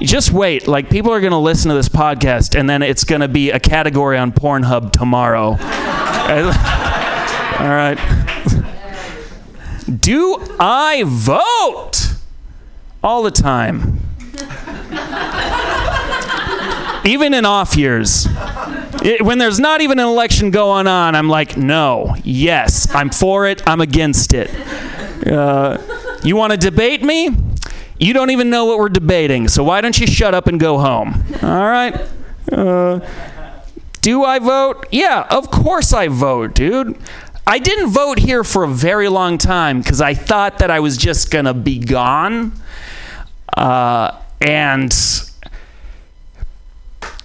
just wait. Like people are going to listen to this podcast, and then it's going to be a category on Pornhub tomorrow. All right. Do I vote all the time? Even in off years. It- when there's not even an election going on, I'm like, no, yes, I'm for it, I'm against it. Uh, you want to debate me? You don't even know what we're debating, so why don't you shut up and go home? All right? Uh, do I vote? Yeah, of course I vote, dude. I didn't vote here for a very long time because I thought that I was just going to be gone. Uh, and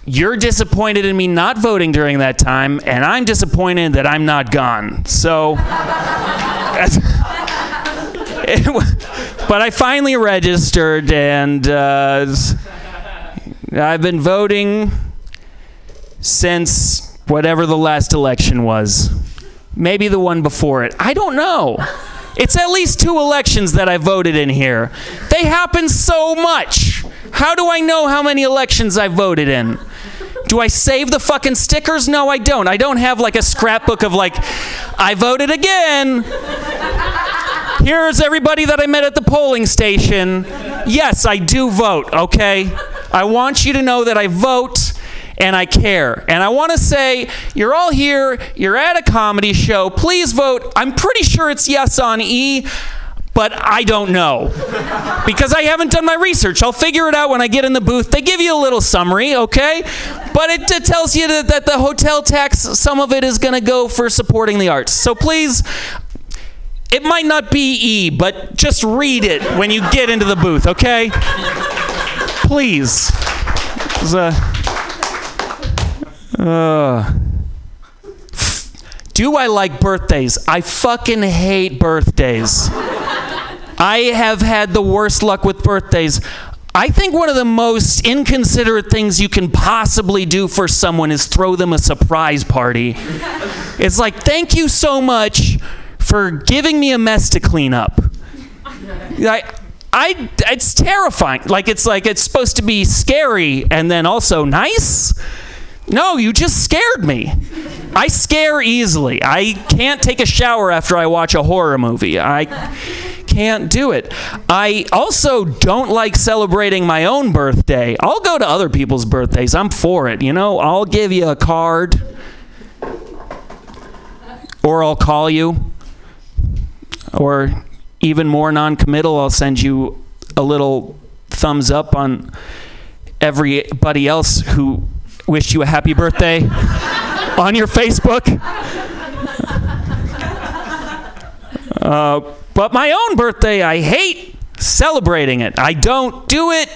you're disappointed in me not voting during that time, and I'm disappointed that I'm not gone. So. it but I finally registered, and uh, I've been voting since whatever the last election was. Maybe the one before it. I don't know. It's at least two elections that I voted in here. They happen so much. How do I know how many elections I voted in? Do I save the fucking stickers? No, I don't. I don't have like a scrapbook of like, I voted again. Here's everybody that I met at the polling station. Yes, I do vote, okay? I want you to know that I vote and I care. And I want to say, you're all here, you're at a comedy show, please vote. I'm pretty sure it's yes on E, but I don't know. Because I haven't done my research. I'll figure it out when I get in the booth. They give you a little summary, okay? But it, it tells you that, that the hotel tax, some of it is going to go for supporting the arts. So please, it might not be E, but just read it when you get into the booth, okay? Please. uh, uh, do I like birthdays? I fucking hate birthdays. I have had the worst luck with birthdays. I think one of the most inconsiderate things you can possibly do for someone is throw them a surprise party. It's like, thank you so much for giving me a mess to clean up. I, I, it's terrifying. Like it's like it's supposed to be scary and then also nice. No, you just scared me. I scare easily. I can't take a shower after I watch a horror movie. I can't do it. I also don't like celebrating my own birthday. I'll go to other people's birthdays. I'm for it. You know, I'll give you a card or I'll call you or even more non-committal, I'll send you a little thumbs up on everybody else who wished you a happy birthday on your Facebook. Uh, but my own birthday, I hate celebrating it. I don't do it.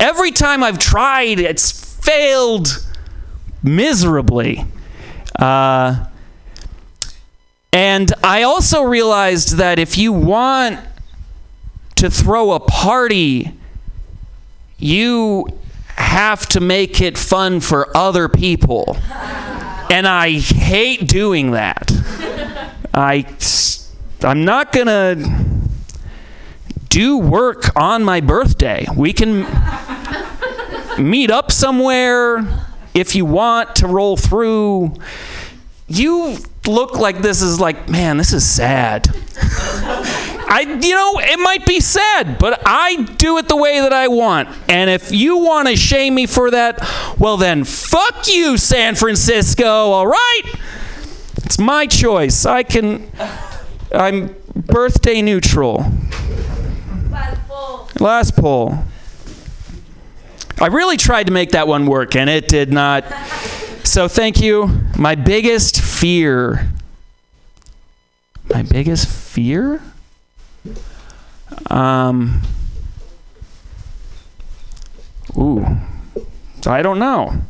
Every time I've tried, it's failed miserably. Uh, and I also realized that if you want to throw a party, you have to make it fun for other people. And I hate doing that. I I'm not going to do work on my birthday. We can meet up somewhere if you want to roll through. You look like this is like, man, this is sad. I, you know, it might be sad, but I do it the way that I want. And if you want to shame me for that, well, then fuck you, San Francisco, all right? It's my choice. I can, I'm birthday neutral. Last poll. Last poll. I really tried to make that one work, and it did not. So thank you. My biggest fear. My biggest fear? Um. Ooh. I don't know.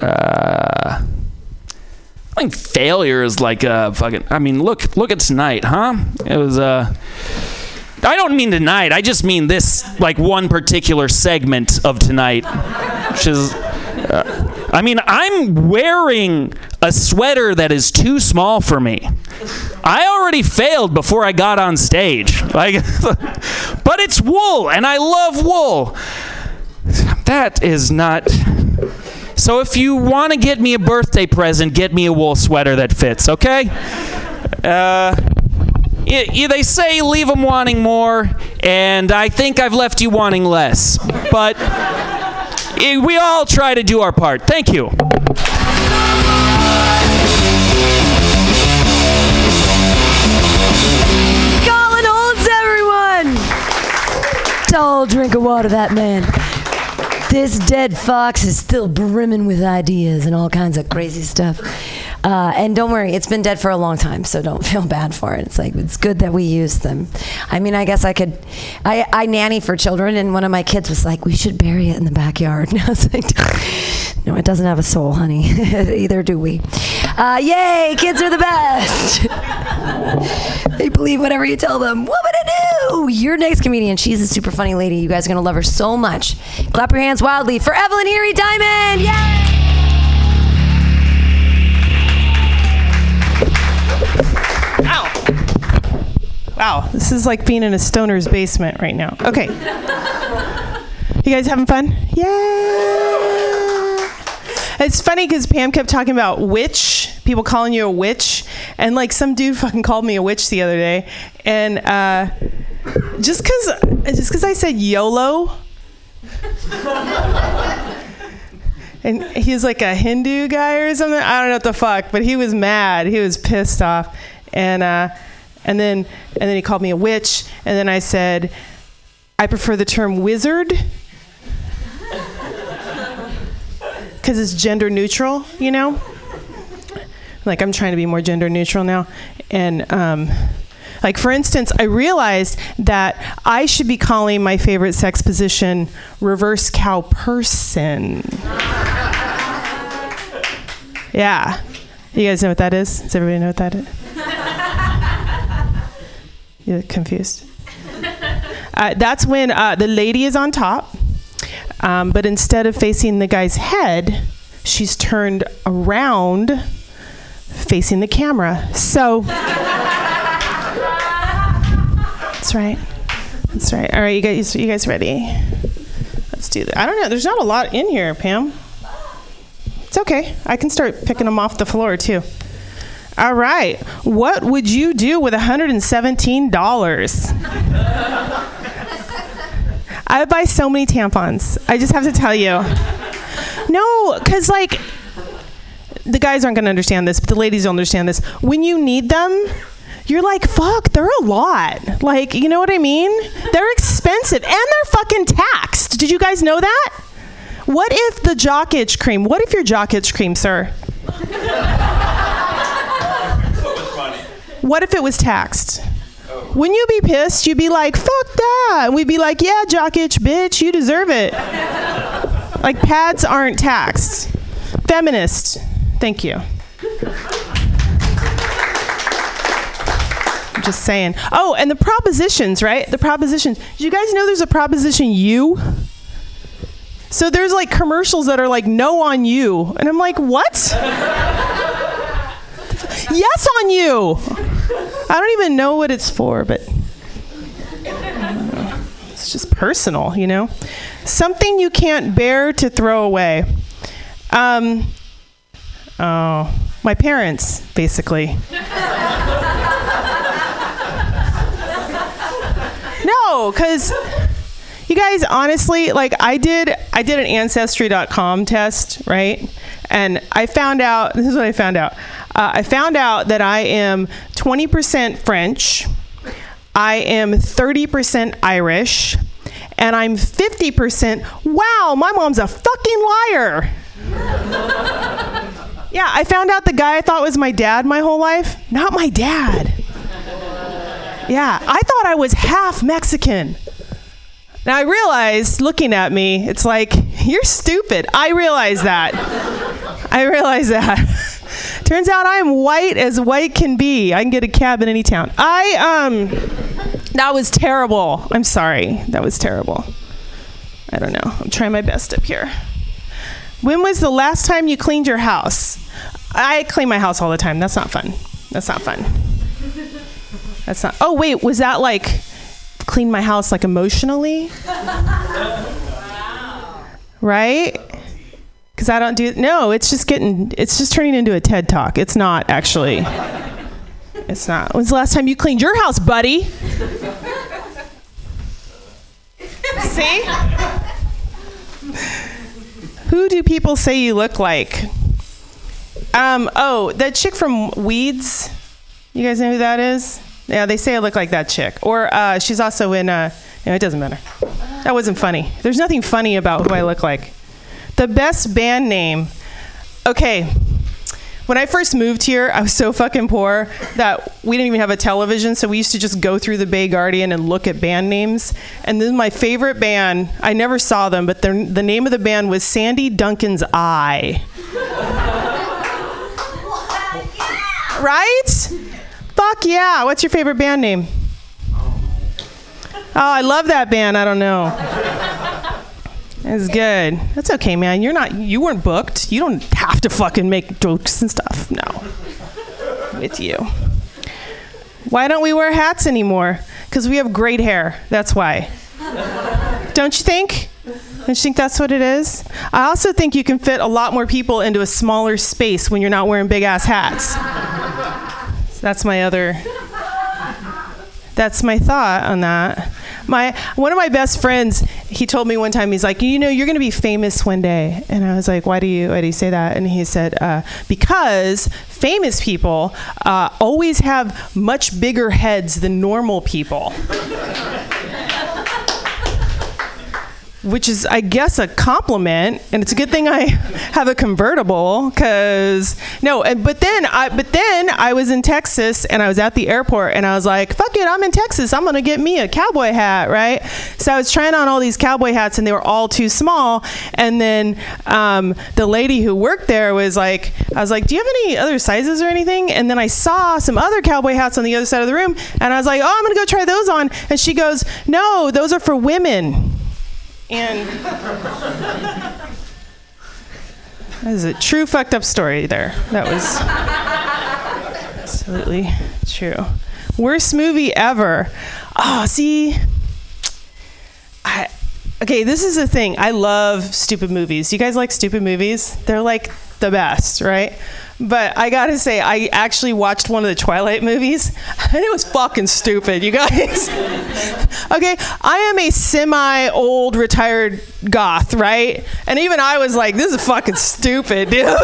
Uh. I think failure is like a fucking. I mean, look, look at tonight, huh? It was uh, I don't mean tonight. I just mean this, like one particular segment of tonight, which is. I mean, I'm wearing a sweater that is too small for me. I already failed before I got on stage. Like, but it's wool, and I love wool. That is not. So if you want to get me a birthday present, get me a wool sweater that fits, okay? Uh, they say leave them wanting more, and I think I've left you wanting less. But Eh, we all try to do our part. Thank you. Colin Olds, everyone! Tall drink of water, that man. This dead fox is still brimming with ideas and all kinds of crazy stuff. Uh, and don't worry, it's been dead for a long time, so don't feel bad for it. It's like it's good that we use them. I mean, I guess I could. I, I nanny for children, and one of my kids was like, "We should bury it in the backyard." And I was like, "No, it doesn't have a soul, honey. Either do we." Uh, yay, kids are the best. they believe whatever you tell them. What would I do? Your next comedian, she's a super funny lady. You guys are gonna love her so much. Clap your hands wildly for Evelyn Erie Diamond. Yay! Wow, this is like being in a stoner's basement right now. Okay. you guys having fun? Yeah. It's funny because Pam kept talking about witch, people calling you a witch, and like some dude fucking called me a witch the other day, and uh, just because just because I said YOLO, and he's like a Hindu guy or something. I don't know what the fuck, but he was mad. He was pissed off, and uh, and then and then he called me a witch, and then I said, I prefer the term wizard because it's gender neutral, you know. Like I'm trying to be more gender neutral now, and um, like for instance, I realized that I should be calling my favorite sex position reverse cow person. Yeah. You guys know what that is? Does everybody know what that is? You're confused. Uh, that's when uh, the lady is on top, um, but instead of facing the guy's head, she's turned around facing the camera. So. That's right. That's right. All right, you guys, you guys ready? Let's do that. I don't know. There's not a lot in here, Pam. It's okay. I can start picking them off the floor too. All right. What would you do with $117? I would buy so many tampons. I just have to tell you. No, because, like, the guys aren't going to understand this, but the ladies don't understand this. When you need them, you're like, fuck, they're a lot. Like, you know what I mean? They're expensive and they're fucking taxed. Did you guys know that? What if the jock itch cream, what if your jock itch cream, sir? What if it was taxed? Wouldn't you be pissed? You'd be like, fuck that. And we'd be like, yeah, jock itch, bitch, you deserve it. like, pads aren't taxed. Feminist. Thank you. Just saying. Oh, and the propositions, right? The propositions. Did you guys know there's a proposition U? So there's like commercials that are like no on you. And I'm like, what? yes on you. I don't even know what it's for, but it's just personal, you know? Something you can't bear to throw away. Um, oh, my parents, basically. no, because you guys honestly like i did i did an ancestry.com test right and i found out this is what i found out uh, i found out that i am 20% french i am 30% irish and i'm 50% wow my mom's a fucking liar yeah i found out the guy i thought was my dad my whole life not my dad yeah i thought i was half mexican now I realized looking at me, it's like, you're stupid. I realize that. I realize that. Turns out I'm white as white can be. I can get a cab in any town. I um That was terrible. I'm sorry. That was terrible. I don't know. I'm trying my best up here. When was the last time you cleaned your house? I clean my house all the time. That's not fun. That's not fun. That's not. Oh wait, was that like clean my house like emotionally? Right? Because I don't do. No, it's just getting. It's just turning into a TED talk. It's not actually. It's not. When's the last time you cleaned your house, buddy? See? Who do people say you look like? Um, oh, that chick from Weeds. You guys know who that is? Yeah, they say I look like that chick. Or uh, she's also in. Uh, know, it doesn't matter. That wasn't funny. There's nothing funny about who I look like. The best band name. Okay. When I first moved here, I was so fucking poor that we didn't even have a television, so we used to just go through the Bay Guardian and look at band names. And then my favorite band, I never saw them, but the name of the band was Sandy Duncan's Eye. right? Fuck yeah. What's your favorite band name? Oh, I love that band. I don't know. It's good. That's okay, man. You're not. You weren't booked. You don't have to fucking make jokes and stuff. No. With you. Why don't we wear hats anymore? Because we have great hair. That's why. Don't you think? Don't you think that's what it is? I also think you can fit a lot more people into a smaller space when you're not wearing big ass hats. So that's my other. That's my thought on that. My one of my best friends, he told me one time, he's like, you know, you're going to be famous one day, and I was like, why do you why do you say that? And he said, uh, because famous people uh, always have much bigger heads than normal people. which is i guess a compliment and it's a good thing i have a convertible because no and, but then i but then i was in texas and i was at the airport and i was like fuck it i'm in texas. I'm gonna get me a cowboy hat right? So i was trying on all these cowboy hats and they were all too small and then um, the lady who worked there was like i was like do you have any other sizes or anything? And then i saw some other cowboy hats on the other side of the room and i was like oh i'm gonna go try those on and she goes no those are for women and that is a true fucked up story there. That was absolutely true. Worst movie ever. Oh, see, I, okay, this is the thing. I love stupid movies. You guys like stupid movies? They're like the best, right? But I gotta say, I actually watched one of the Twilight movies, and it was fucking stupid, you guys. okay, I am a semi old retired goth, right? And even I was like, this is fucking stupid, dude. dude.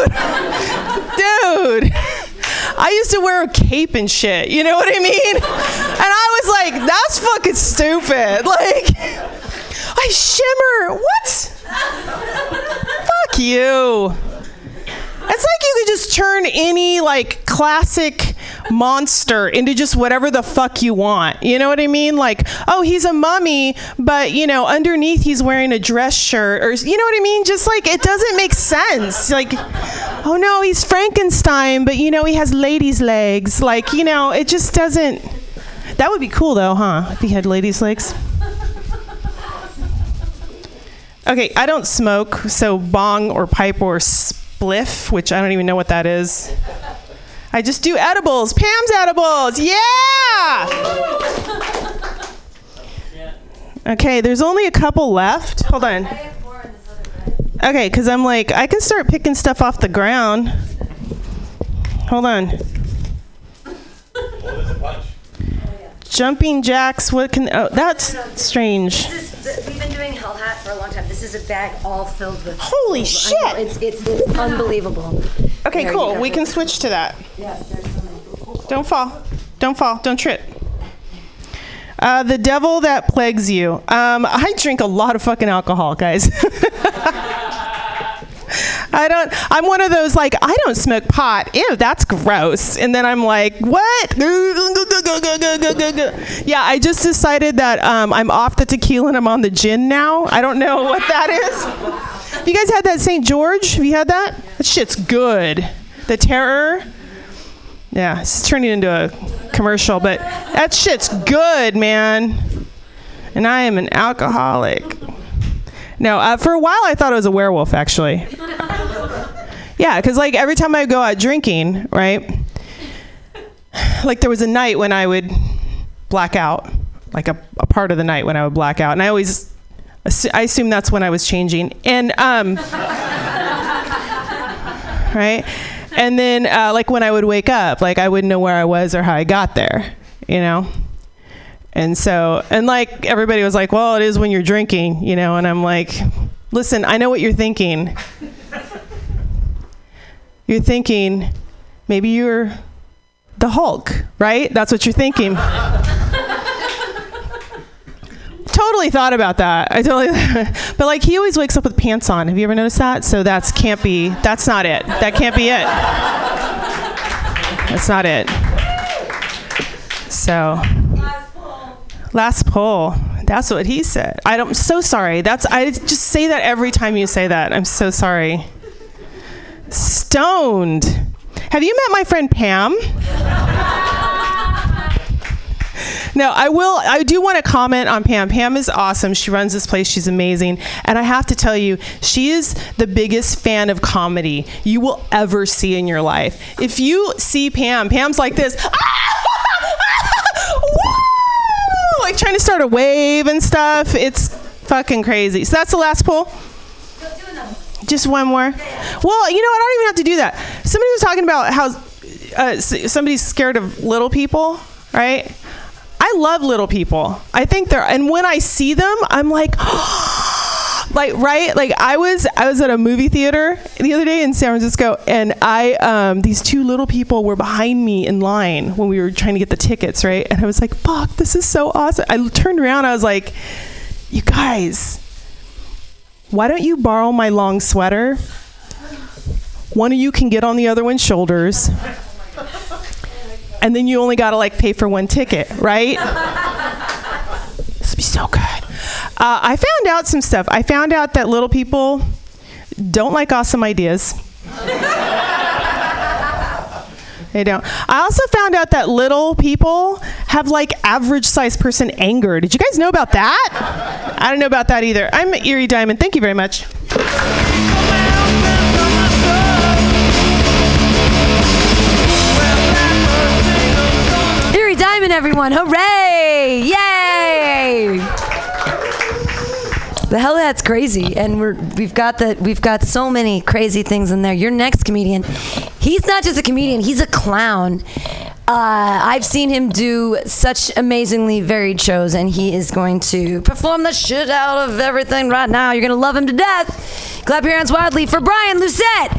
I used to wear a cape and shit, you know what I mean? And I was like, that's fucking stupid. Like, I shimmer. What? Fuck you. It's like you could just turn any like classic monster into just whatever the fuck you want. You know what I mean? Like, oh, he's a mummy, but you know, underneath he's wearing a dress shirt or you know what I mean? Just like it doesn't make sense. Like, oh no, he's Frankenstein, but you know, he has ladies' legs. Like, you know, it just doesn't That would be cool though, huh? If he had ladies' legs. Okay, I don't smoke, so bong or pipe or spliff, which I don't even know what that is. I just do edibles. Pam's edibles. Yeah! Okay, there's only a couple left. Hold on. Okay, because I'm like, I can start picking stuff off the ground. Hold on. Jumping jacks, what can. Oh, that's strange. Is, We've been doing Hell Hat for a long time. This is a bag all filled with. Holy shit! It's, it's, it's unbelievable. Okay, There cool. We can switch to that. Yeah, so. Don't fall. Don't fall. Don't trip. Uh, the devil that plagues you. Um, I drink a lot of fucking alcohol, guys. I don't. I'm one of those like I don't smoke pot. Ew, that's gross. And then I'm like, what? Yeah, I just decided that um, I'm off the tequila and I'm on the gin now. I don't know what that is. Have you guys had that St. George? Have you had that? That shit's good. The Terroir. Yeah, it's turning into a commercial, but that shit's good, man. And I am an alcoholic. No, uh, for a while I thought it was a werewolf, actually. Yeah, because like every time I go out drinking, right? Like there was a night when I would black out, like a, a part of the night when I would black out, and I always, assu- I assume that's when I was changing, and um, right, and then uh, like when I would wake up, like I wouldn't know where I was or how I got there, you know. And so, and like everybody was like, well, it is when you're drinking, you know, and I'm like, listen, I know what you're thinking. You're thinking, maybe you're the Hulk, right? That's what you're thinking. totally thought about that. I totally, but like he always wakes up with pants on. Have you ever noticed that? So that's can't be. That's not it. That can't be it. That's not it. So. Last poll. That's what he said. I don't, I'm so sorry. That's I just say that every time you say that. I'm so sorry. Stoned. Have you met my friend Pam? No, I will. I do want to comment on Pam. Pam is awesome. She runs this place. She's amazing. And I have to tell you, she is the biggest fan of comedy you will ever see in your life. If you see Pam, Pam's like this. Woo! Like trying to start a wave and stuff. It's fucking crazy. So that's the last poll. Just one more. Well, you know? I don't even have to do that. Somebody was talking about how uh, somebody's scared of little people, right? I love little people. I think they're, and when I see them, I'm like, like right, like I was, I was at a movie theater the other day in San Francisco, and I, um, these two little people were behind me in line when we were trying to get the tickets, right? And I was like, fuck, this is so awesome. I turned around, I was like, you guys, why don't you borrow my long sweater? One of you can get on the other one's shoulders. And then you only got to like pay for one ticket, right? this would be so good. Uh, I found out some stuff. I found out that little people don't like awesome ideas. They don't. I also found out that little people have like average sized person anger. Did you guys know about that? I don't know about that either. I'm Erie Diamond. Thank you very much. Erie Diamond, everyone. Hooray! Yay! The hell that's crazy, and we're we've got the we've got so many crazy things in there. Your next comedian, he's not just a comedian; he's a clown. Uh, I've seen him do such amazingly varied shows, and he is going to perform the shit out of everything right now. You're gonna love him to death. Clap your hands wildly for Brian Lucette.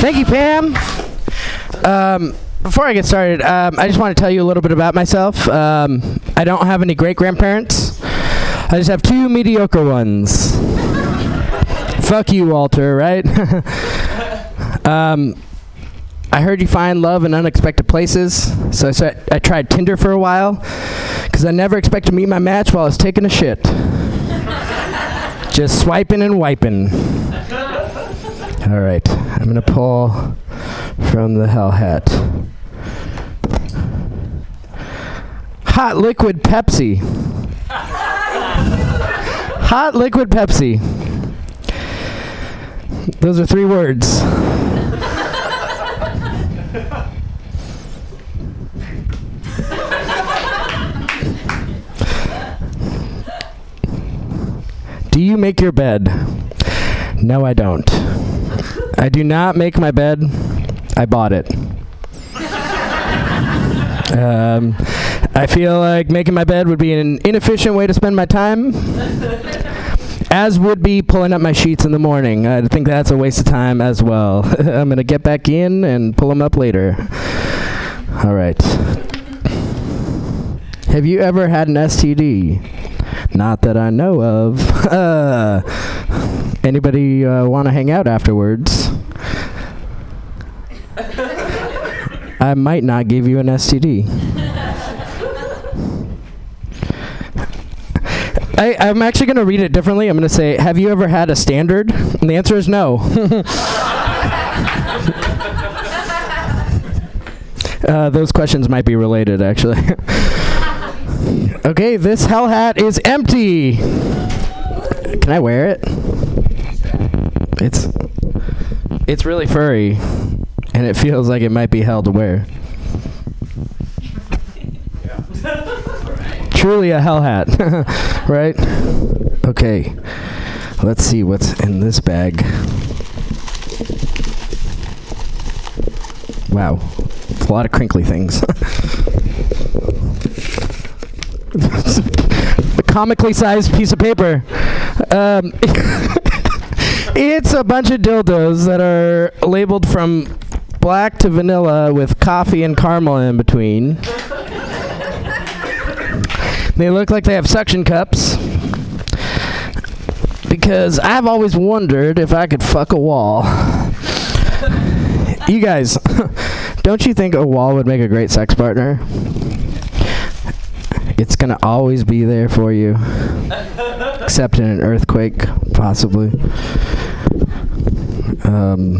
Thank you, Pam. Um, before I get started, um, I just want to tell you a little bit about myself. Um, I don't have any great grandparents. I just have two mediocre ones. Fuck you, Walter, right? um, I heard you find love in unexpected places, so I, I tried Tinder for a while because I never expected to meet my match while I was taking a shit. Just swiping and wiping. All right, I'm gonna pull from the hell hat. Hot liquid Pepsi. Hot liquid Pepsi. Those are three words. Do you make your bed? No, I don't. I do not make my bed. I bought it. Um, I feel like making my bed would be an inefficient way to spend my time, as would be pulling up my sheets in the morning. I think that's a waste of time as well. I'm going to get back in and pull them up later. All right. Have you ever had an STD? Not that I know of. Uh, anybody uh, want to hang out afterwards? I might not give you an STD. I, I'm actually going to read it differently. I'm going to say, Have you ever had a standard? And the answer is no. uh, those questions might be related, actually. okay, this hell hat is empty. Can I wear it? It's it's really furry, and it feels like it might be hell to wear. Truly a hell hat, right? Okay, let's see what's in this bag. Wow, it's a lot of crinkly things. a comically sized piece of paper. Um, it's a bunch of dildos that are labeled from black to vanilla with coffee and caramel in between. They look like they have suction cups. Because I've always wondered if I could fuck a wall. you guys, don't you think a wall would make a great sex partner? It's gonna always be there for you. Except in an earthquake, possibly. Um,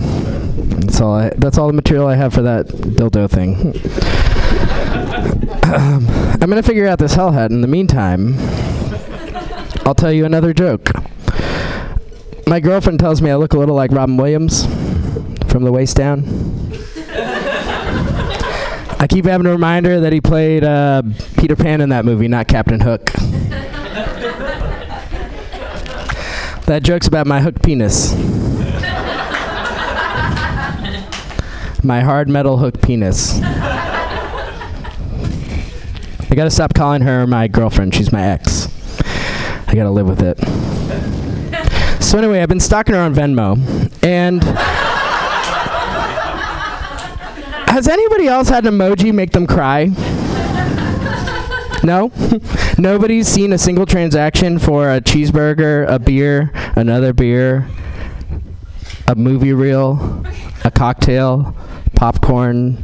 that's all. I, that's all the material I have for that dildo thing. um, I'm gonna figure out this hell hat. In the meantime, I'll tell you another joke. My girlfriend tells me I look a little like Robin Williams from the waist down. I keep having to remind her that he played uh, Peter Pan in that movie, not Captain Hook. that joke's about my hook penis. My hard metal hook penis. I gotta stop calling her my girlfriend. She's my ex. I gotta live with it. So anyway, I've been stalking her on Venmo, and has anybody else had an emoji make them cry? No? Nobody's seen a single transaction for a cheeseburger, a beer, another beer, a movie reel, a cocktail, popcorn,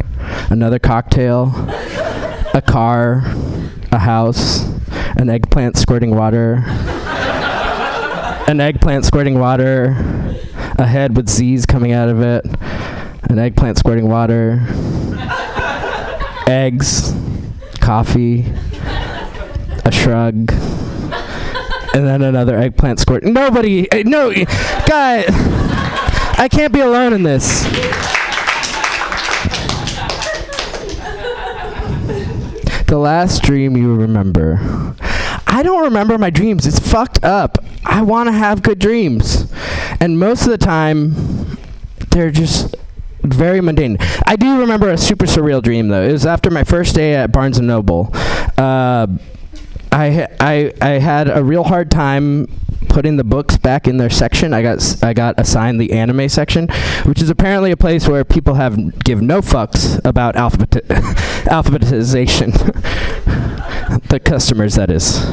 another cocktail, a car, a house, an eggplant squirting water, an eggplant squirting water, a head with Z's coming out of it, an eggplant squirting water, eggs, coffee, a shrug, and then another eggplant squirt. Nobody, uh, no, guy, I can't be alone in this. The last dream you remember. I don't remember my dreams. It's fucked up. I want to have good dreams. And most of the time, they're just very mundane. I do remember a super surreal dream though. It was after my first day at Barnes and Noble. Uh, I I I had a real hard time putting the books back in their section. I got I got assigned the anime section, which is apparently a place where people have give no fucks about alphabet alphabetization. the customers, that is.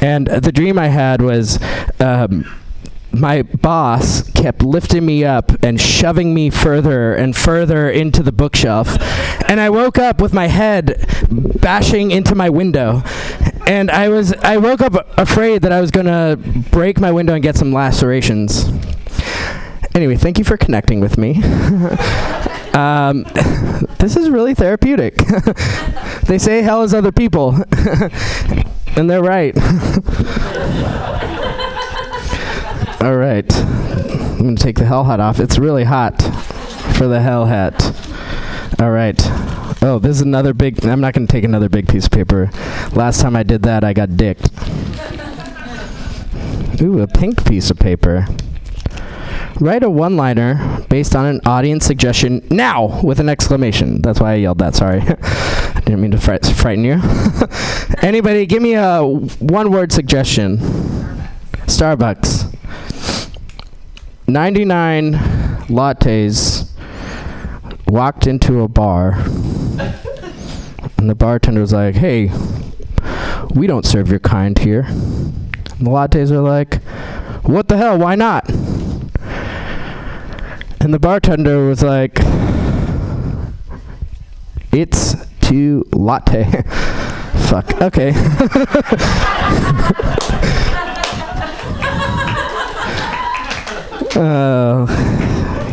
And the dream I had was. Um, my boss kept lifting me up and shoving me further and further into the bookshelf. And I woke up with my head bashing into my window. And I was I woke up afraid that I was to break my window and get some lacerations. Anyway, thank you for connecting with me. um, this is really therapeutic. they say hell is other people. and they're right. All right. I'm to take the hell hat off. It's really hot for the hell hat. All right. Oh, this is another big. I'm not going to take another big piece of paper. Last time I did that, I got dicked. Ooh, a pink piece of paper. Write a one liner based on an audience suggestion now with an exclamation. That's why I yelled that. Sorry. I didn't mean to fright- frighten you. Anybody, give me a one word suggestion. Starbucks. 99 lattes walked into a bar and the bartender was like hey we don't serve your kind here and the lattes are like what the hell why not and the bartender was like it's too latte Fuck. Okay. Oh,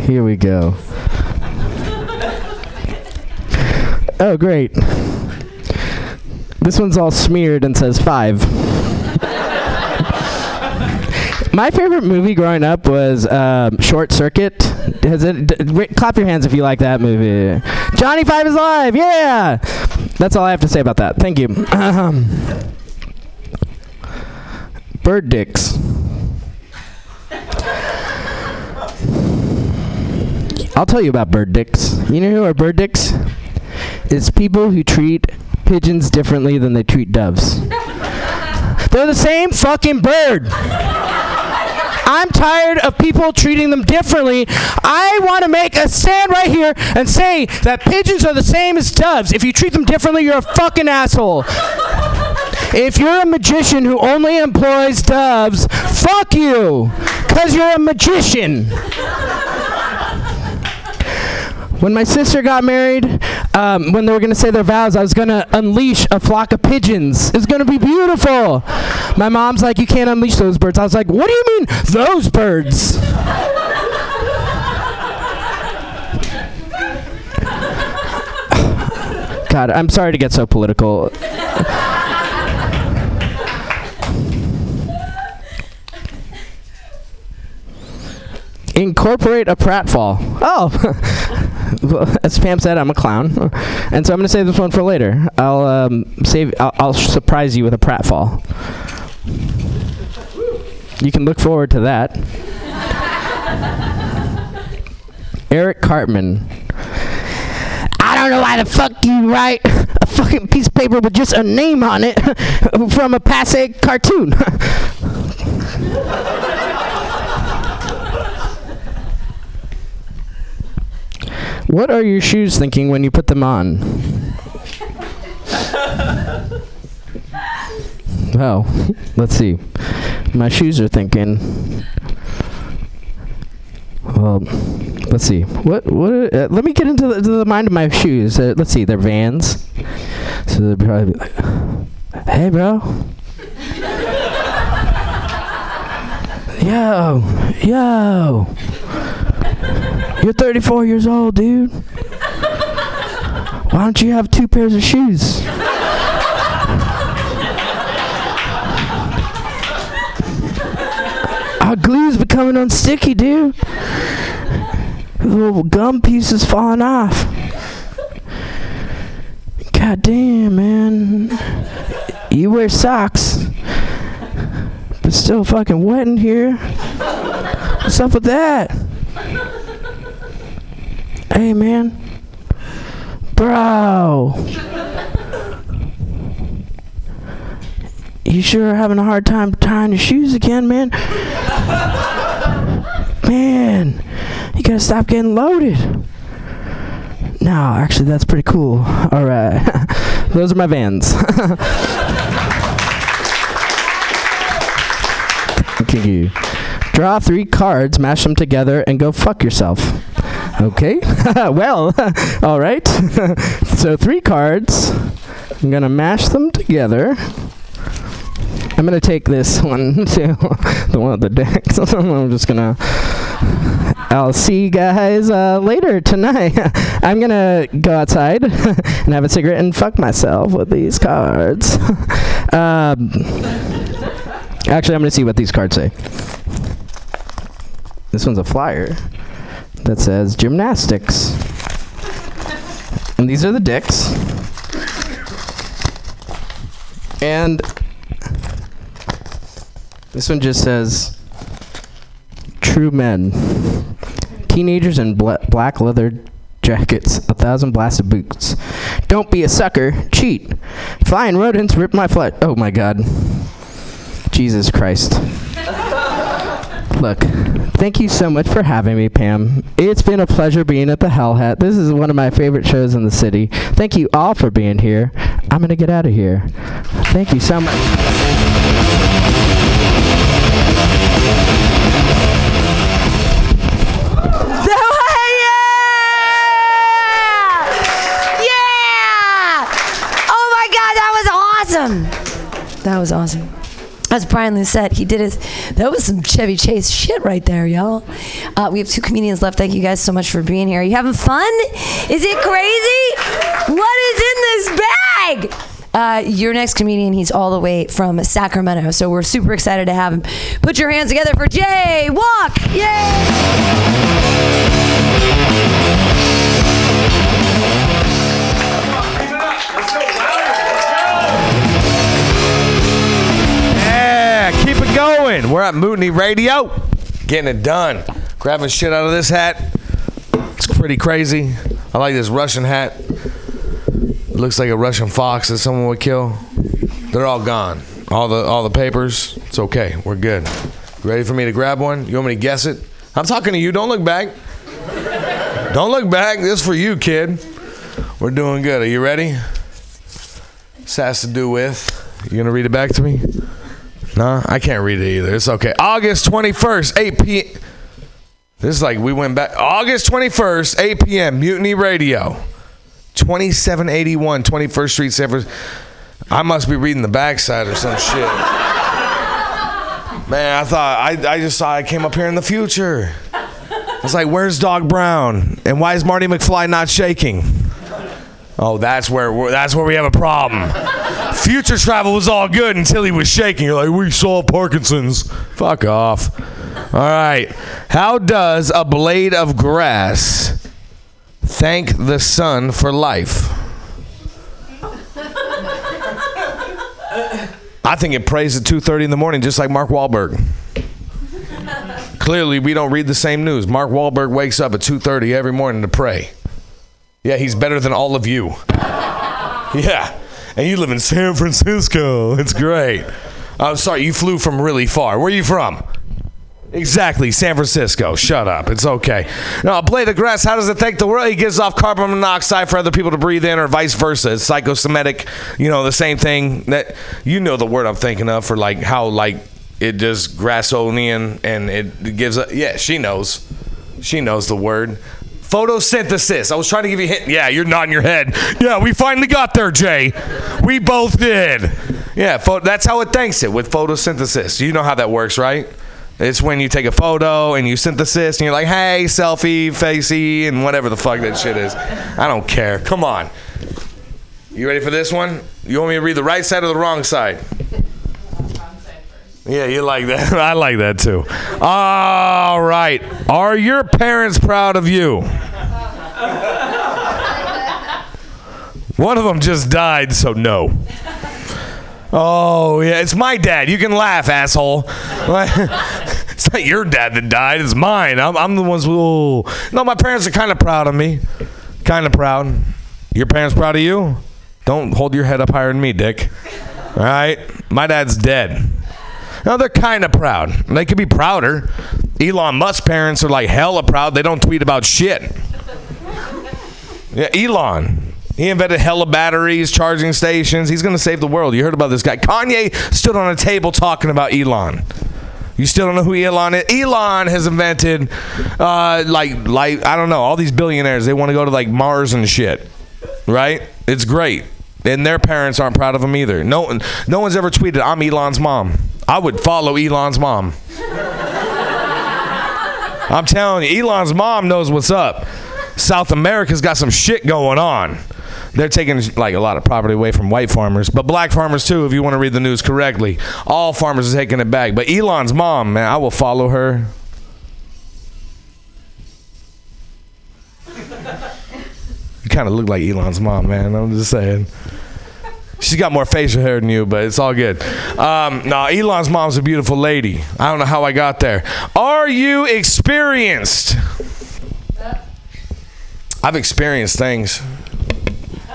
here we go. Oh, great. This one's all smeared and says five. My favorite movie growing up was um, Short Circuit. It, clap your hands if you like that movie. Johnny Five is alive. Yeah. That's all I have to say about that. Thank you. Um, bird dicks. I'll tell you about bird dicks. You know who are bird dicks? It's people who treat pigeons differently than they treat doves. They're the same fucking bird. I'm tired of people treating them differently. I want to make a stand right here and say that pigeons are the same as doves. If you treat them differently, you're a fucking asshole. If you're a magician who only employs doves, fuck you, because you're a magician. When my sister got married, um, when they were going to say their vows, I was going to unleash a flock of pigeons. It's going to be beautiful. My mom's like, You can't unleash those birds. I was like, What do you mean, those birds? God, I'm sorry to get so political. Incorporate a pratfall. Oh, as Pam said, I'm a clown, and so I'm going to save this one for later. I'll um, save. I'll, I'll surprise you with a pratfall. You can look forward to that. Eric Cartman. I don't know why the fuck you write a fucking piece of paper with just a name on it from a passe cartoon. What are your shoes thinking when you put them on? Well, let's see. My shoes are thinking. Well, let's see. What? What? Uh, let me get into the, the mind of my shoes. Uh, let's see. They're Vans. So they're probably like, "Hey, bro." yo, yo. You're 34 years old, dude. Why don't you have two pairs of shoes? Our glue's becoming unsticky, dude. The little gum pieces falling off. God damn, man. You wear socks, but still fucking wet in here. What's up with that? Hey, man. Bro. You sure are having a hard time tying your shoes again, man. man, you gotta stop getting loaded. No, actually, that's pretty cool. All right, those are my vans. Thank you. Draw three cards, mash them together, and go fuck yourself. Okay. well, all right. so three cards. I'm gonna mash them together. I'm gonna take this one to the one of the decks. I'm just gonna. I'll see you guys uh, later tonight. I'm gonna go outside and have a cigarette and fuck myself with these cards. um, actually, I'm gonna see what these cards say. This one's a flyer that says gymnastics. And these are the dicks. And this one just says true men. Teenagers in bla- black leather jackets, a thousand blasted boots. Don't be a sucker, cheat. Flying rodents rip my flesh. Oh my god. Jesus Christ. Look, thank you so much for having me, Pam. It's been a pleasure being at the Hell Hat. This is one of my favorite shows in the city. Thank you all for being here. I'm going to get out of here. Thank you so much. Yeah! Oh my God, that was awesome. That was awesome. As Brian Lucette, he did his. That was some Chevy Chase shit right there, y'all. Uh, we have two comedians left. Thank you guys so much for being here. Are you having fun? Is it crazy? What is in this bag? Uh, your next comedian, he's all the way from Sacramento, so we're super excited to have him. Put your hands together for Jay Walk! Yay! Keep it going. We're at Mutiny Radio, getting it done. Grabbing shit out of this hat. It's pretty crazy. I like this Russian hat. looks like a Russian fox that someone would kill. They're all gone. All the all the papers. It's okay. We're good. Ready for me to grab one? You want me to guess it? I'm talking to you. Don't look back. Don't look back. This is for you, kid. We're doing good. Are you ready? This has to do with. You gonna read it back to me? No, I can't read it either. It's okay. August 21st, 8 p. This is like we went back. August 21st, 8 p.m. Mutiny Radio, 2781 21st Street, San Francisco. I must be reading the backside or some shit. Man, I thought I, I just saw I came up here in the future. I was like, "Where's Doc Brown? And why is Marty McFly not shaking?" Oh, that's where that's where we have a problem. Future travel was all good until he was shaking. You're like, we saw Parkinson's. Fuck off. All right. How does a blade of grass thank the sun for life? I think it prays at 2:30 in the morning, just like Mark Wahlberg. Clearly, we don't read the same news. Mark Wahlberg wakes up at 2:30 every morning to pray. Yeah, he's better than all of you. Yeah. And you live in San Francisco. It's great. I'm sorry, you flew from really far. Where are you from? Exactly, San Francisco. Shut up. It's okay. Now, blade of grass, how does it thank the world? He gives off carbon monoxide for other people to breathe in, or vice versa. It's psychosemitic, you know, the same thing that you know the word I'm thinking of for like how like it just grassonian and it gives a yeah, she knows. She knows the word. Photosynthesis. I was trying to give you a hint. Yeah, you're nodding your head. Yeah, we finally got there, Jay. We both did. Yeah, pho- that's how it thanks it with photosynthesis. You know how that works, right? It's when you take a photo and you synthesis and you're like, hey, selfie, facey, and whatever the fuck that shit is. I don't care. Come on. You ready for this one? You want me to read the right side or the wrong side? Yeah, you like that. I like that too. All right. Are your parents proud of you? One of them just died, so no. Oh, yeah, it's my dad. You can laugh, asshole. it's not your dad that died, it's mine. I'm, I'm the ones who. Oh. No, my parents are kind of proud of me. Kind of proud. Your parents proud of you? Don't hold your head up higher than me, Dick. All right? My dad's dead. No, they're kind of proud. They could be prouder. Elon Musk's parents are like hella proud. They don't tweet about shit. Yeah, Elon. He invented hella batteries, charging stations. He's going to save the world. You heard about this guy. Kanye stood on a table talking about Elon. You still don't know who Elon is? Elon has invented, uh, like, like I don't know, all these billionaires. They want to go to like Mars and shit, right? It's great, and their parents aren't proud of them either. No, no one's ever tweeted, "I'm Elon's mom." I would follow Elon's mom. I'm telling you, Elon's mom knows what's up. South America's got some shit going on. They're taking like a lot of property away from white farmers, but black farmers too. If you want to read the news correctly, all farmers are taking it back. But Elon's mom, man, I will follow her. Kind of look like Elon's mom, man. I'm just saying. She's got more facial hair than you, but it's all good. Um, no, Elon's mom's a beautiful lady. I don't know how I got there. Are you experienced? I've experienced things.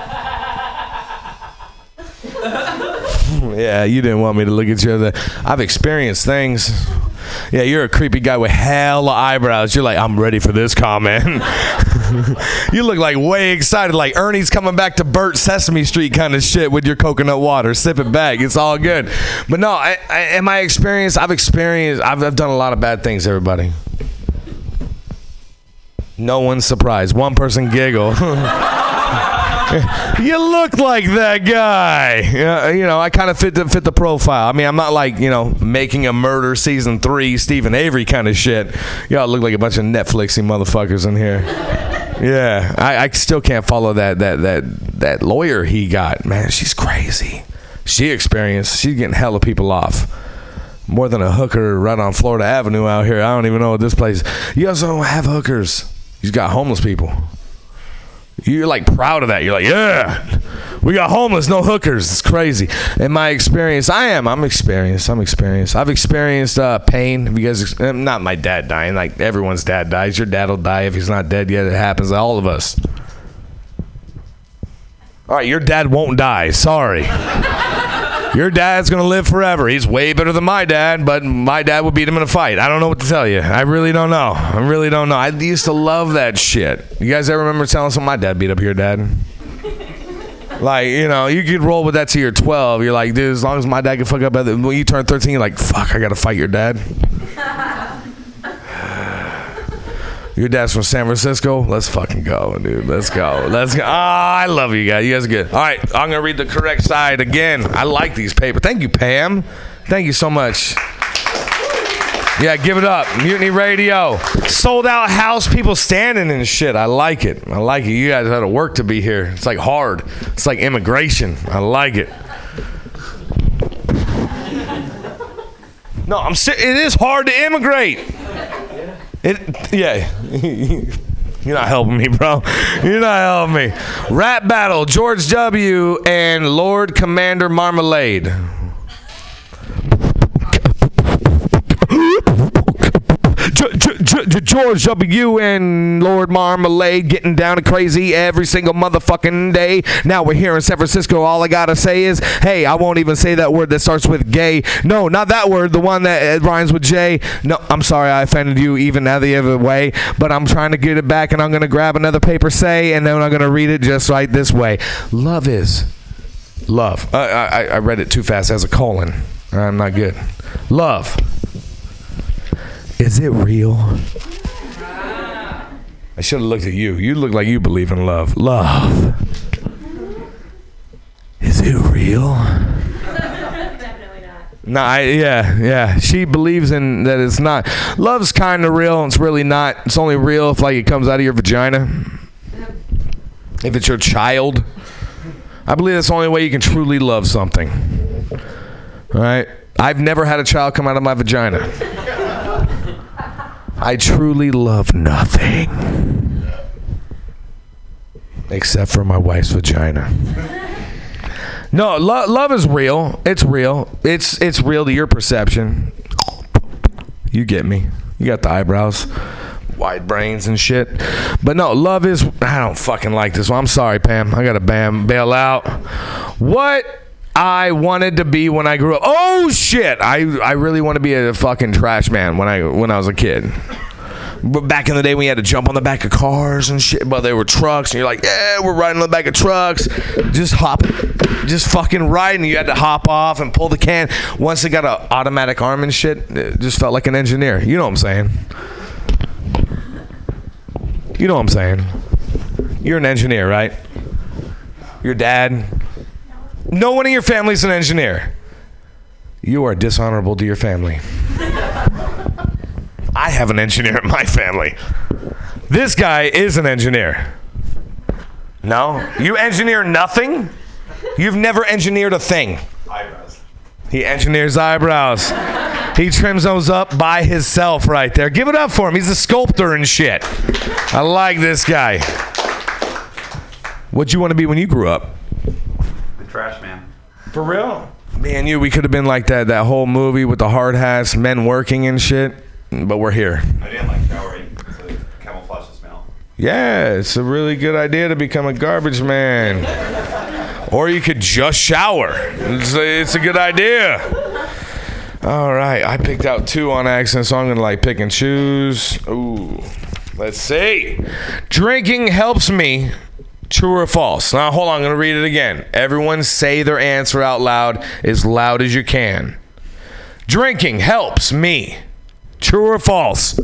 yeah, you didn't want me to look at you. I've experienced things. Yeah, you're a creepy guy with hella eyebrows. You're like, I'm ready for this comment. you look like way excited, like Ernie's coming back to Bert Sesame Street kind of shit with your coconut water. Sip it back. It's all good. But no, I, I, am I experienced? I've experienced. I've, I've done a lot of bad things. Everybody. No one's surprised. One person giggle. you look like that guy. Yeah, you know, I kind of fit the fit the profile. I mean, I'm not like you know making a murder season three Steven Avery kind of shit. Y'all look like a bunch of Netflixy motherfuckers in here. Yeah, I, I still can't follow that that that that lawyer he got. Man, she's crazy. She experienced. She's getting hella people off. More than a hooker right on Florida Avenue out here. I don't even know what this place. You also don't have hookers. You got homeless people. You're like proud of that. You're like, yeah, we got homeless, no hookers. It's crazy. In my experience, I am. I'm experienced. I'm experienced. I've experienced uh, pain. Have you guys? uh, Not my dad dying. Like everyone's dad dies. Your dad will die if he's not dead yet. It happens to all of us. All right, your dad won't die. Sorry. Your dad's gonna live forever. He's way better than my dad, but my dad would beat him in a fight. I don't know what to tell you. I really don't know. I really don't know. I used to love that shit. You guys ever remember telling someone my dad beat up your dad? Like, you know, you could roll with that till you're 12. You're like, dude, as long as my dad can fuck up, when you turn 13, you're like, fuck, I gotta fight your dad. Your dad's from San Francisco. Let's fucking go, dude. Let's go. Let's go. Ah, I love you guys. You guys are good. All right, I'm gonna read the correct side again. I like these papers. Thank you, Pam. Thank you so much. Yeah, give it up. Mutiny Radio. Sold out house, people standing and shit. I like it. I like it. You guys had to work to be here. It's like hard. It's like immigration. I like it. No, I'm. It is hard to immigrate. It. Yeah. You're not helping me, bro. You're not helping me. Rap battle: George W. and Lord Commander Marmalade. George W. and Lord Marmalade getting down and crazy every single motherfucking day. Now we're here in San Francisco. All I gotta say is, hey, I won't even say that word that starts with gay. No, not that word. The one that uh, rhymes with J. No, I'm sorry, I offended you even the other way. But I'm trying to get it back, and I'm gonna grab another paper say, and then I'm gonna read it just right this way. Love is love. I, I, I read it too fast as a colon. I'm not good. Love. Is it real? I should have looked at you. You look like you believe in love. Love. Is it real? Definitely not. No, I, yeah, yeah. She believes in that it's not. Love's kind of real. and It's really not. It's only real if like it comes out of your vagina. If it's your child, I believe that's the only way you can truly love something. All right. I've never had a child come out of my vagina. I truly love nothing except for my wife's vagina. No, lo- love is real. It's real. It's it's real to your perception. You get me. You got the eyebrows, wide brains and shit. But no, love is. I don't fucking like this one. I'm sorry, Pam. I gotta bam bail out. What I wanted to be when I grew up. Oh shit! I I really want to be a fucking trash man when I when I was a kid. But back in the day we had to jump on the back of cars and shit, but they were trucks, and you're like, yeah, we're riding on the back of trucks, just hopping, just fucking riding. You had to hop off and pull the can. Once it got an automatic arm and shit, it just felt like an engineer. You know what I'm saying? You know what I'm saying? You're an engineer, right? Your dad. No one in your family's an engineer. You are dishonorable to your family. I have an engineer in my family. This guy is an engineer. No? You engineer nothing? You've never engineered a thing. Eyebrows. He engineers eyebrows. He trims those up by himself right there. Give it up for him. He's a sculptor and shit. I like this guy. What'd you want to be when you grew up? The trash man. For real? Me and you, we could have been like that that whole movie with the hard hats, men working and shit. But we're here. I didn't like showering, so camouflage the smell. Yeah, it's a really good idea to become a garbage man. or you could just shower. It's a, it's a good idea. All right, I picked out two on accident, so I'm gonna like pick and choose. Ooh, let's see. Drinking helps me. True or false? Now hold on, I'm gonna read it again. Everyone say their answer out loud, as loud as you can. Drinking helps me. True or false?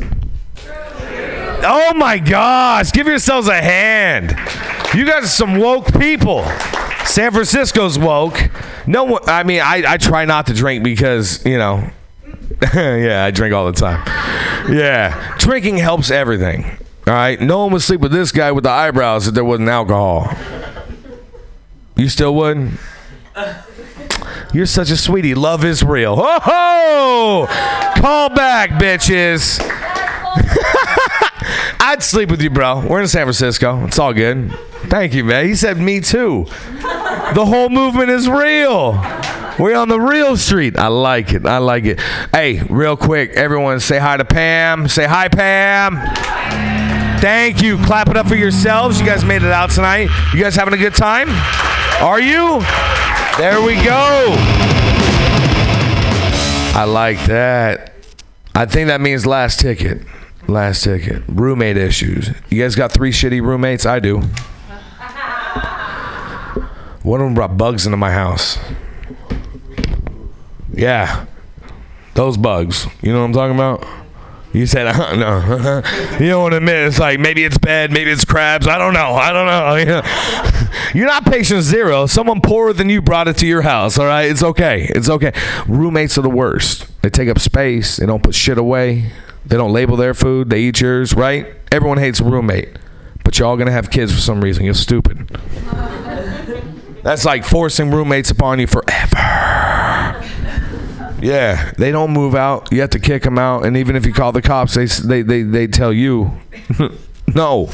Oh my gosh, give yourselves a hand. You guys are some woke people. San Francisco's woke. No one. I mean, I, I try not to drink because you know. yeah, I drink all the time. Yeah, drinking helps everything. All right, no one would sleep with this guy with the eyebrows if there wasn't alcohol. You still wouldn't? You're such a sweetie. Love is real. Ho ho! Call back, bitches. I'd sleep with you, bro. We're in San Francisco. It's all good. Thank you, man. He said me too. The whole movement is real. We're on the real street. I like it. I like it. Hey, real quick, everyone say hi to Pam. Say hi, Pam. Thank you. Clap it up for yourselves. You guys made it out tonight. You guys having a good time? Are you? There we go. I like that. I think that means last ticket. Last ticket. Roommate issues. You guys got three shitty roommates? I do. One of them brought bugs into my house. Yeah. Those bugs. You know what I'm talking about? You said, uh, no. you don't want to admit it's like maybe it's bed, maybe it's crabs. I don't know. I don't know. You're not patient zero. Someone poorer than you brought it to your house. All right, it's okay. It's okay. Roommates are the worst. They take up space. They don't put shit away. They don't label their food. They eat yours. Right? Everyone hates a roommate, but you're all gonna have kids for some reason. You're stupid. That's like forcing roommates upon you forever. Yeah, they don't move out. You have to kick them out, and even if you call the cops, they they they, they tell you, no.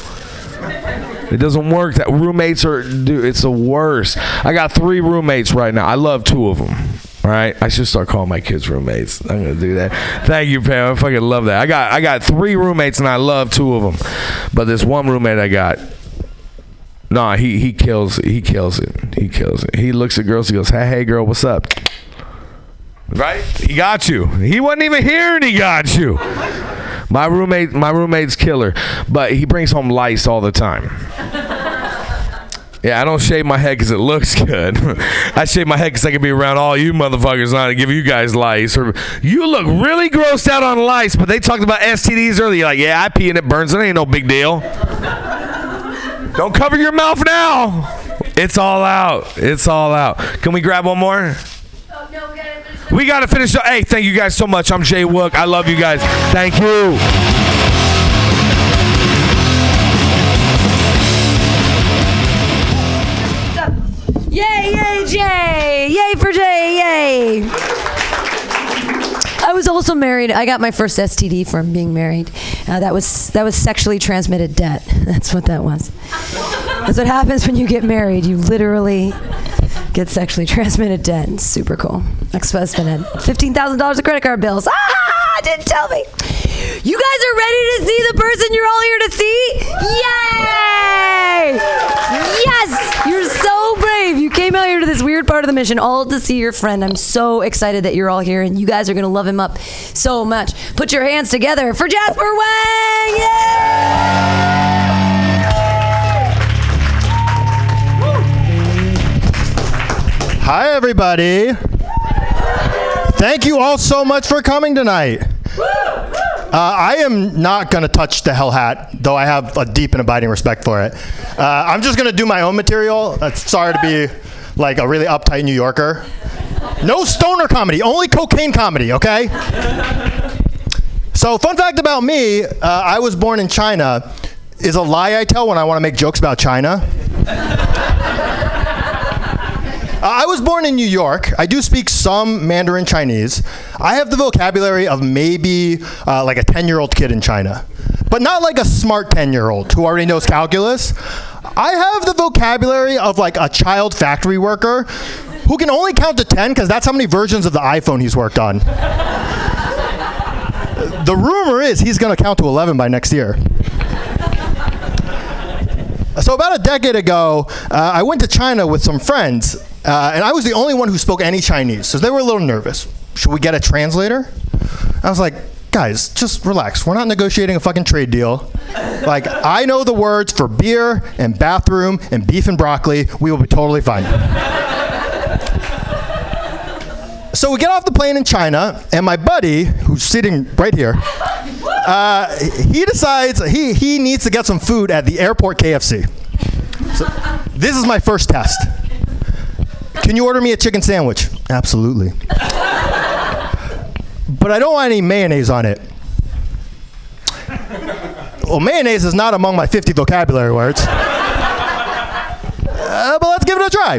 It doesn't work. That roommates are. It's the worst. I got three roommates right now. I love two of them. All right, I should start calling my kids roommates. I'm gonna do that. Thank you, Pam. I fucking love that. I got I got three roommates, and I love two of them. But this one roommate I got, Nah, he he kills he kills it. He kills it. He looks at girls. He goes, "Hey, hey, girl, what's up?" Right? He got you. He wasn't even here, and he got you. My roommate, my roommate's killer, but he brings home lice all the time. Yeah, I don't shave my head because it looks good. I shave my head because I can be around all you motherfuckers and give you guys lice. Or you look really grossed out on lice, but they talked about STDs earlier. Like, yeah, I pee and it burns. It ain't no big deal. Don't cover your mouth now. It's all out. It's all out. Can we grab one more? We got to finish. The, hey, thank you guys so much. I'm Jay Wook. I love you guys. Thank you. Yay, yay, Jay! Yay for Jay! Yay! I was also married. I got my first STD from being married. Uh, that was that was sexually transmitted debt. That's what that was. That's what happens when you get married. You literally get sexually transmitted. It's super cool. Ex-husband had fifteen thousand dollars of credit card bills. Ah! Didn't tell me. You guys are ready to see the person you're all here to see? Yay! Yes! You're so brave. You came out here to this weird part of the mission all to see your friend. I'm so excited that you're all here and you guys are going to love him up so much. Put your hands together for Jasper Wang! Hi, everybody. Thank you all so much for coming tonight. Uh, I am not going to touch the hell hat, though I have a deep and abiding respect for it. Uh, I'm just going to do my own material. Uh, sorry to be like a really uptight New Yorker. No stoner comedy, only cocaine comedy, okay? So, fun fact about me uh, I was born in China. Is a lie I tell when I want to make jokes about China. I was born in New York. I do speak some Mandarin Chinese. I have the vocabulary of maybe uh, like a 10 year old kid in China, but not like a smart 10 year old who already knows calculus. I have the vocabulary of like a child factory worker who can only count to 10 because that's how many versions of the iPhone he's worked on. the rumor is he's going to count to 11 by next year. So about a decade ago, uh, I went to China with some friends, uh, and I was the only one who spoke any Chinese, so they were a little nervous. Should we get a translator? I was like, guys, just relax. We're not negotiating a fucking trade deal. Like, I know the words for beer and bathroom and beef and broccoli. We will be totally fine. So we get off the plane in China, and my buddy, who's sitting right here, uh, he decides he, he needs to get some food at the airport KFC. So, this is my first test. Can you order me a chicken sandwich? Absolutely. but I don't want any mayonnaise on it. Well, mayonnaise is not among my 50 vocabulary words. Uh, but let's give it a try.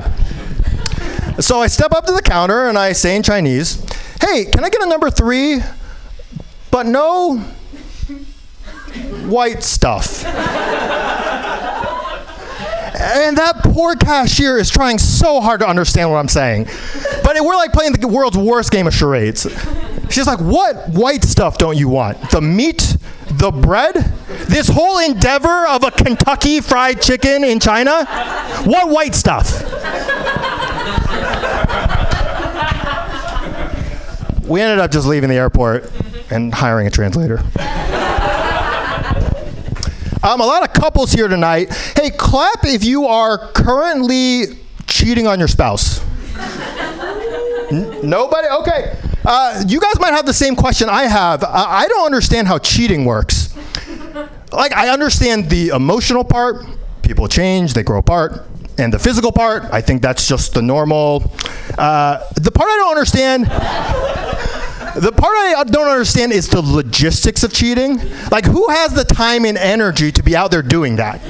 So I step up to the counter and I say in Chinese, hey, can I get a number three, but no white stuff? And that poor cashier is trying so hard to understand what I'm saying. But we're like playing the world's worst game of charades. She's like, What white stuff don't you want? The meat? The bread? This whole endeavor of a Kentucky fried chicken in China? What white stuff? We ended up just leaving the airport and hiring a translator. Um, a lot of couples here tonight. Hey, clap if you are currently cheating on your spouse. N- nobody? Okay. Uh, you guys might have the same question I have. Uh, I don't understand how cheating works. Like, I understand the emotional part, people change, they grow apart. And the physical part, I think that's just the normal. Uh, the part I don't understand the part I don't understand is the logistics of cheating. Like, who has the time and energy to be out there doing that?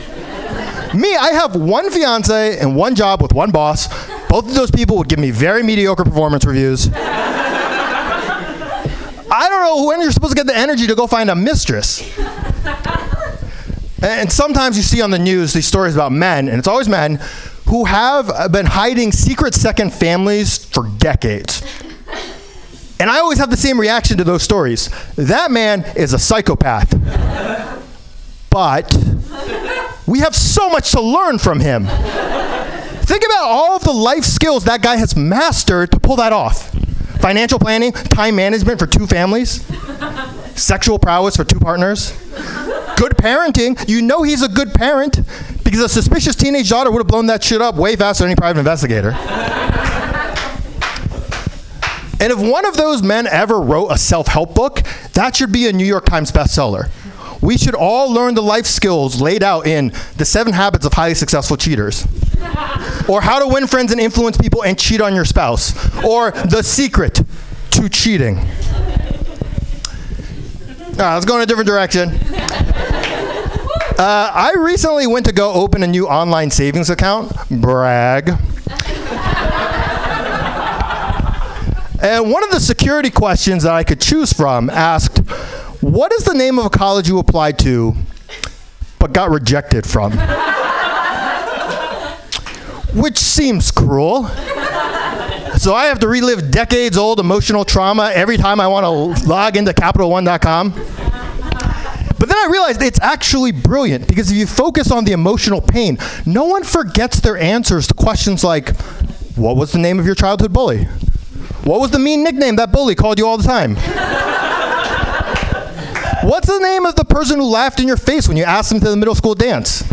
Me, I have one fiance and one job with one boss. Both of those people would give me very mediocre performance reviews. I don't know when you're supposed to get the energy to go find a mistress. And sometimes you see on the news these stories about men, and it's always men, who have been hiding secret second families for decades. And I always have the same reaction to those stories. That man is a psychopath. But we have so much to learn from him. Think about all of the life skills that guy has mastered to pull that off financial planning, time management for two families, sexual prowess for two partners, good parenting. You know he's a good parent because a suspicious teenage daughter would have blown that shit up way faster than any private investigator. And if one of those men ever wrote a self help book, that should be a New York Times bestseller. We should all learn the life skills laid out in The Seven Habits of Highly Successful Cheaters, or How to Win Friends and Influence People and Cheat on Your Spouse, or The Secret to Cheating. All right, let's go in a different direction. Uh, I recently went to go open a new online savings account. Brag. And one of the security questions that I could choose from asked, What is the name of a college you applied to but got rejected from? Which seems cruel. So I have to relive decades old emotional trauma every time I want to log into CapitalOne.com. But then I realized it's actually brilliant because if you focus on the emotional pain, no one forgets their answers to questions like, What was the name of your childhood bully? What was the mean nickname that bully called you all the time? What's the name of the person who laughed in your face when you asked them to the middle school dance?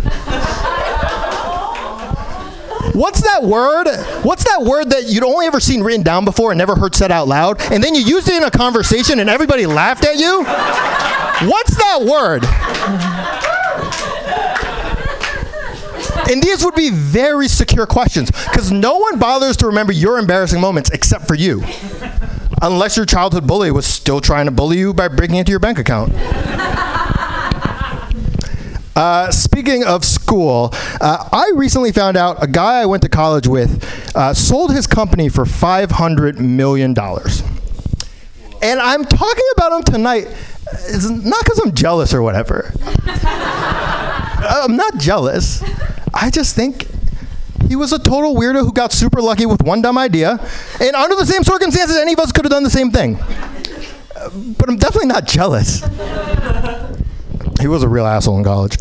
What's that word? What's that word that you'd only ever seen written down before and never heard said out loud? And then you used it in a conversation and everybody laughed at you? What's that word? And these would be very secure questions because no one bothers to remember your embarrassing moments except for you. Unless your childhood bully was still trying to bully you by breaking into your bank account. Uh, speaking of school, uh, I recently found out a guy I went to college with uh, sold his company for $500 million. And I'm talking about him tonight, it's not because I'm jealous or whatever. I'm not jealous. I just think he was a total weirdo who got super lucky with one dumb idea. And under the same circumstances, any of us could have done the same thing. But I'm definitely not jealous. He was a real asshole in college.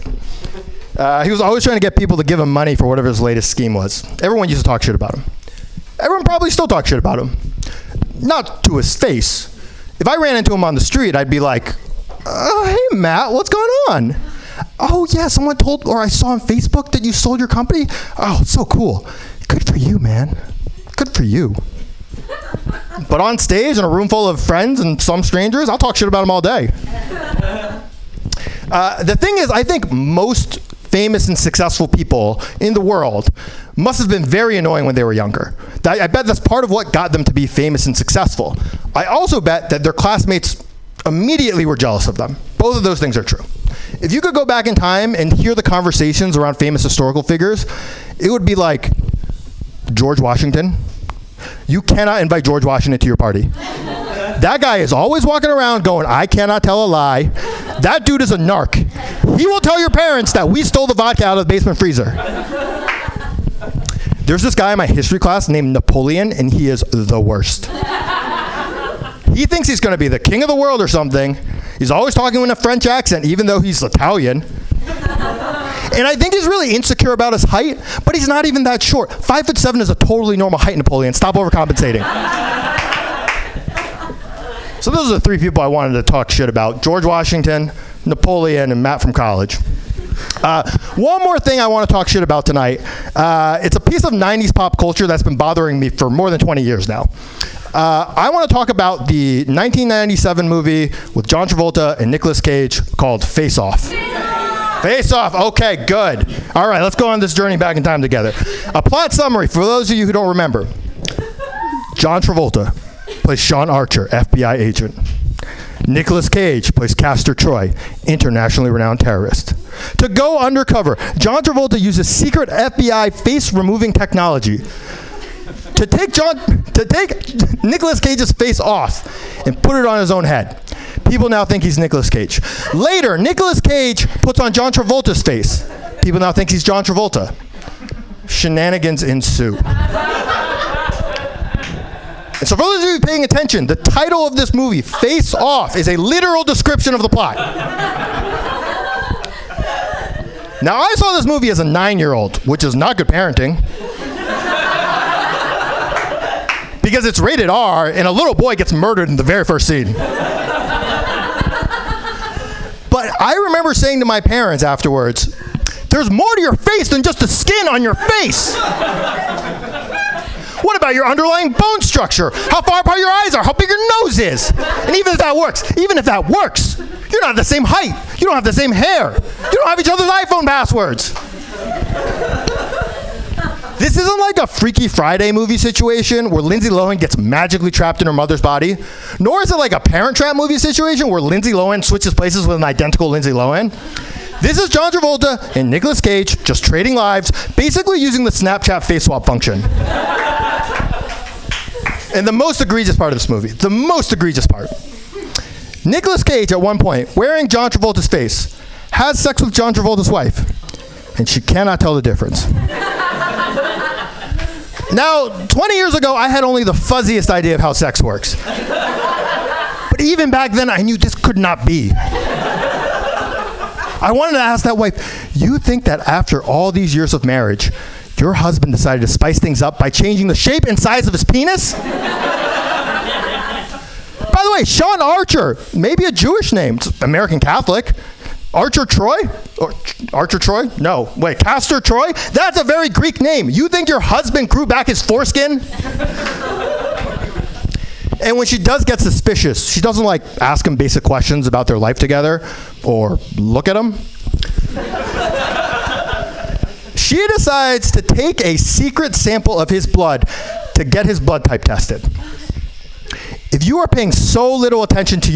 Uh, he was always trying to get people to give him money for whatever his latest scheme was. Everyone used to talk shit about him. Everyone probably still talks shit about him. Not to his face. If I ran into him on the street, I'd be like, uh, hey, Matt, what's going on? Oh, yeah, someone told, or I saw on Facebook that you sold your company. Oh, so cool. Good for you, man. Good for you. But on stage in a room full of friends and some strangers, I'll talk shit about them all day. Uh, the thing is, I think most famous and successful people in the world must have been very annoying when they were younger. I bet that's part of what got them to be famous and successful. I also bet that their classmates immediately were jealous of them. Both of those things are true. If you could go back in time and hear the conversations around famous historical figures, it would be like George Washington. You cannot invite George Washington to your party. That guy is always walking around going, I cannot tell a lie. That dude is a narc. He will tell your parents that we stole the vodka out of the basement freezer. There's this guy in my history class named Napoleon, and he is the worst. He thinks he's going to be the king of the world or something. He's always talking in a French accent, even though he's Italian. And I think he's really insecure about his height, but he's not even that short. Five foot seven is a totally normal height, Napoleon. Stop overcompensating. So those are the three people I wanted to talk shit about: George Washington, Napoleon, and Matt from college. Uh, one more thing I want to talk shit about tonight. Uh, it's a piece of 90s pop culture that's been bothering me for more than 20 years now. Uh, I want to talk about the 1997 movie with John Travolta and Nicolas Cage called Face Off. Face Off. Okay, good. All right, let's go on this journey back in time together. A plot summary for those of you who don't remember. John Travolta plays Sean Archer, FBI agent. Nicolas Cage plays Castor Troy, internationally renowned terrorist. To go undercover, John Travolta uses secret FBI face removing technology to take John to take Nicolas Cage's face off and put it on his own head. People now think he's Nicolas Cage. Later, Nicolas Cage puts on John Travolta's face. People now think he's John Travolta. Shenanigans ensue. And so, for those of you paying attention, the title of this movie, Face Off, is a literal description of the plot. Now, I saw this movie as a nine year old, which is not good parenting. because it's rated R, and a little boy gets murdered in the very first scene. But I remember saying to my parents afterwards, there's more to your face than just the skin on your face. What about your underlying bone structure? How far apart your eyes are? How big your nose is? And even if that works, even if that works, you're not the same height. You don't have the same hair. You don't have each other's iPhone passwords. This isn't like a Freaky Friday movie situation where Lindsay Lohan gets magically trapped in her mother's body, nor is it like a Parent Trap movie situation where Lindsay Lohan switches places with an identical Lindsay Lohan. This is John Travolta and Nicolas Cage just trading lives, basically using the Snapchat face swap function. and the most egregious part of this movie, the most egregious part. Nicolas Cage, at one point, wearing John Travolta's face, has sex with John Travolta's wife, and she cannot tell the difference. Now, 20 years ago, I had only the fuzziest idea of how sex works. But even back then, I knew this could not be. I wanted to ask that wife, you think that after all these years of marriage, your husband decided to spice things up by changing the shape and size of his penis? By the way, Sean Archer, maybe a Jewish name, American Catholic. Archer Troy? Or Archer Troy? No. Wait, Castor Troy? That's a very Greek name. You think your husband grew back his foreskin? And when she does get suspicious, she doesn't like ask him basic questions about their life together or look at him. she decides to take a secret sample of his blood to get his blood type tested. If you are paying so little attention to your